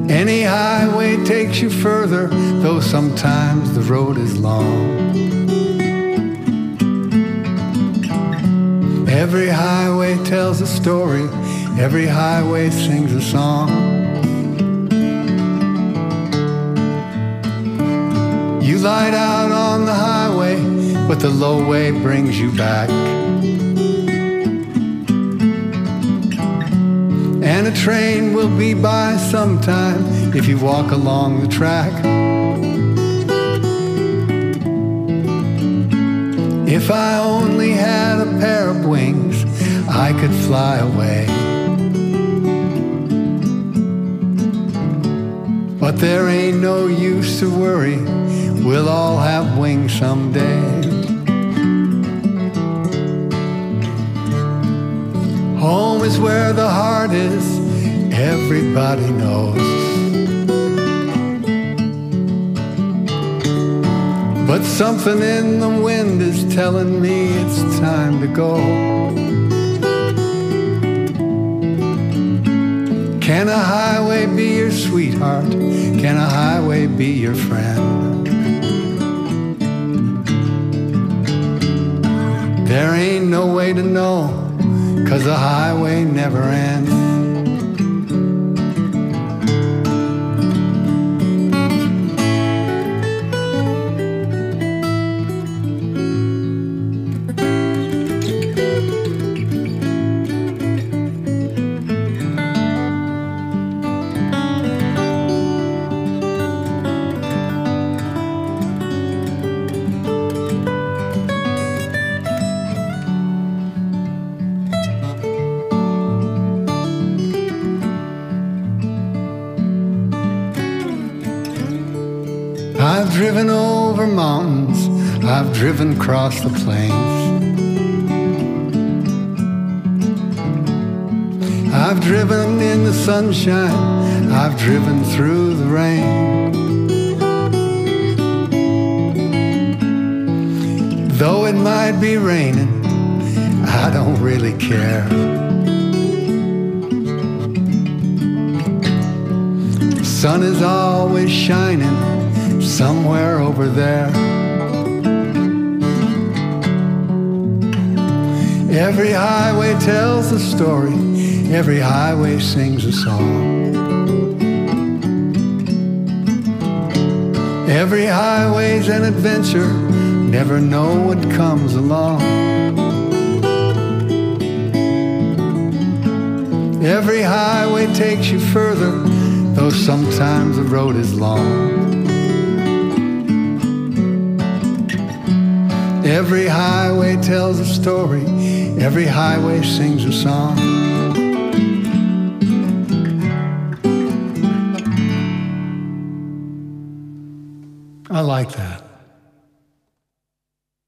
Any highway takes you further, though sometimes the road is long. Every highway tells a story, every highway sings a song. You light out on the highway, but the low way brings you back. And a train will be by sometime if you walk along the track. If I only had a pair of wings, I could fly away. But there ain't no use to worry, we'll all have wings someday. Home is where the heart is, everybody knows. But something in the wind is telling me it's time to go. Can a highway be your sweetheart? Can a highway be your friend? There ain't no way to know, cause the highway never ends. Over mountains, I've driven across the plains. I've driven in the sunshine, I've driven through the rain. Though it might be raining, I don't really care. The sun is always shining somewhere over there. Every highway tells a story, every highway sings a song. Every highway's an adventure, never know what comes along. Every highway takes you further, though sometimes the road is long. Every highway tells a story, every highway sings a song. I like that.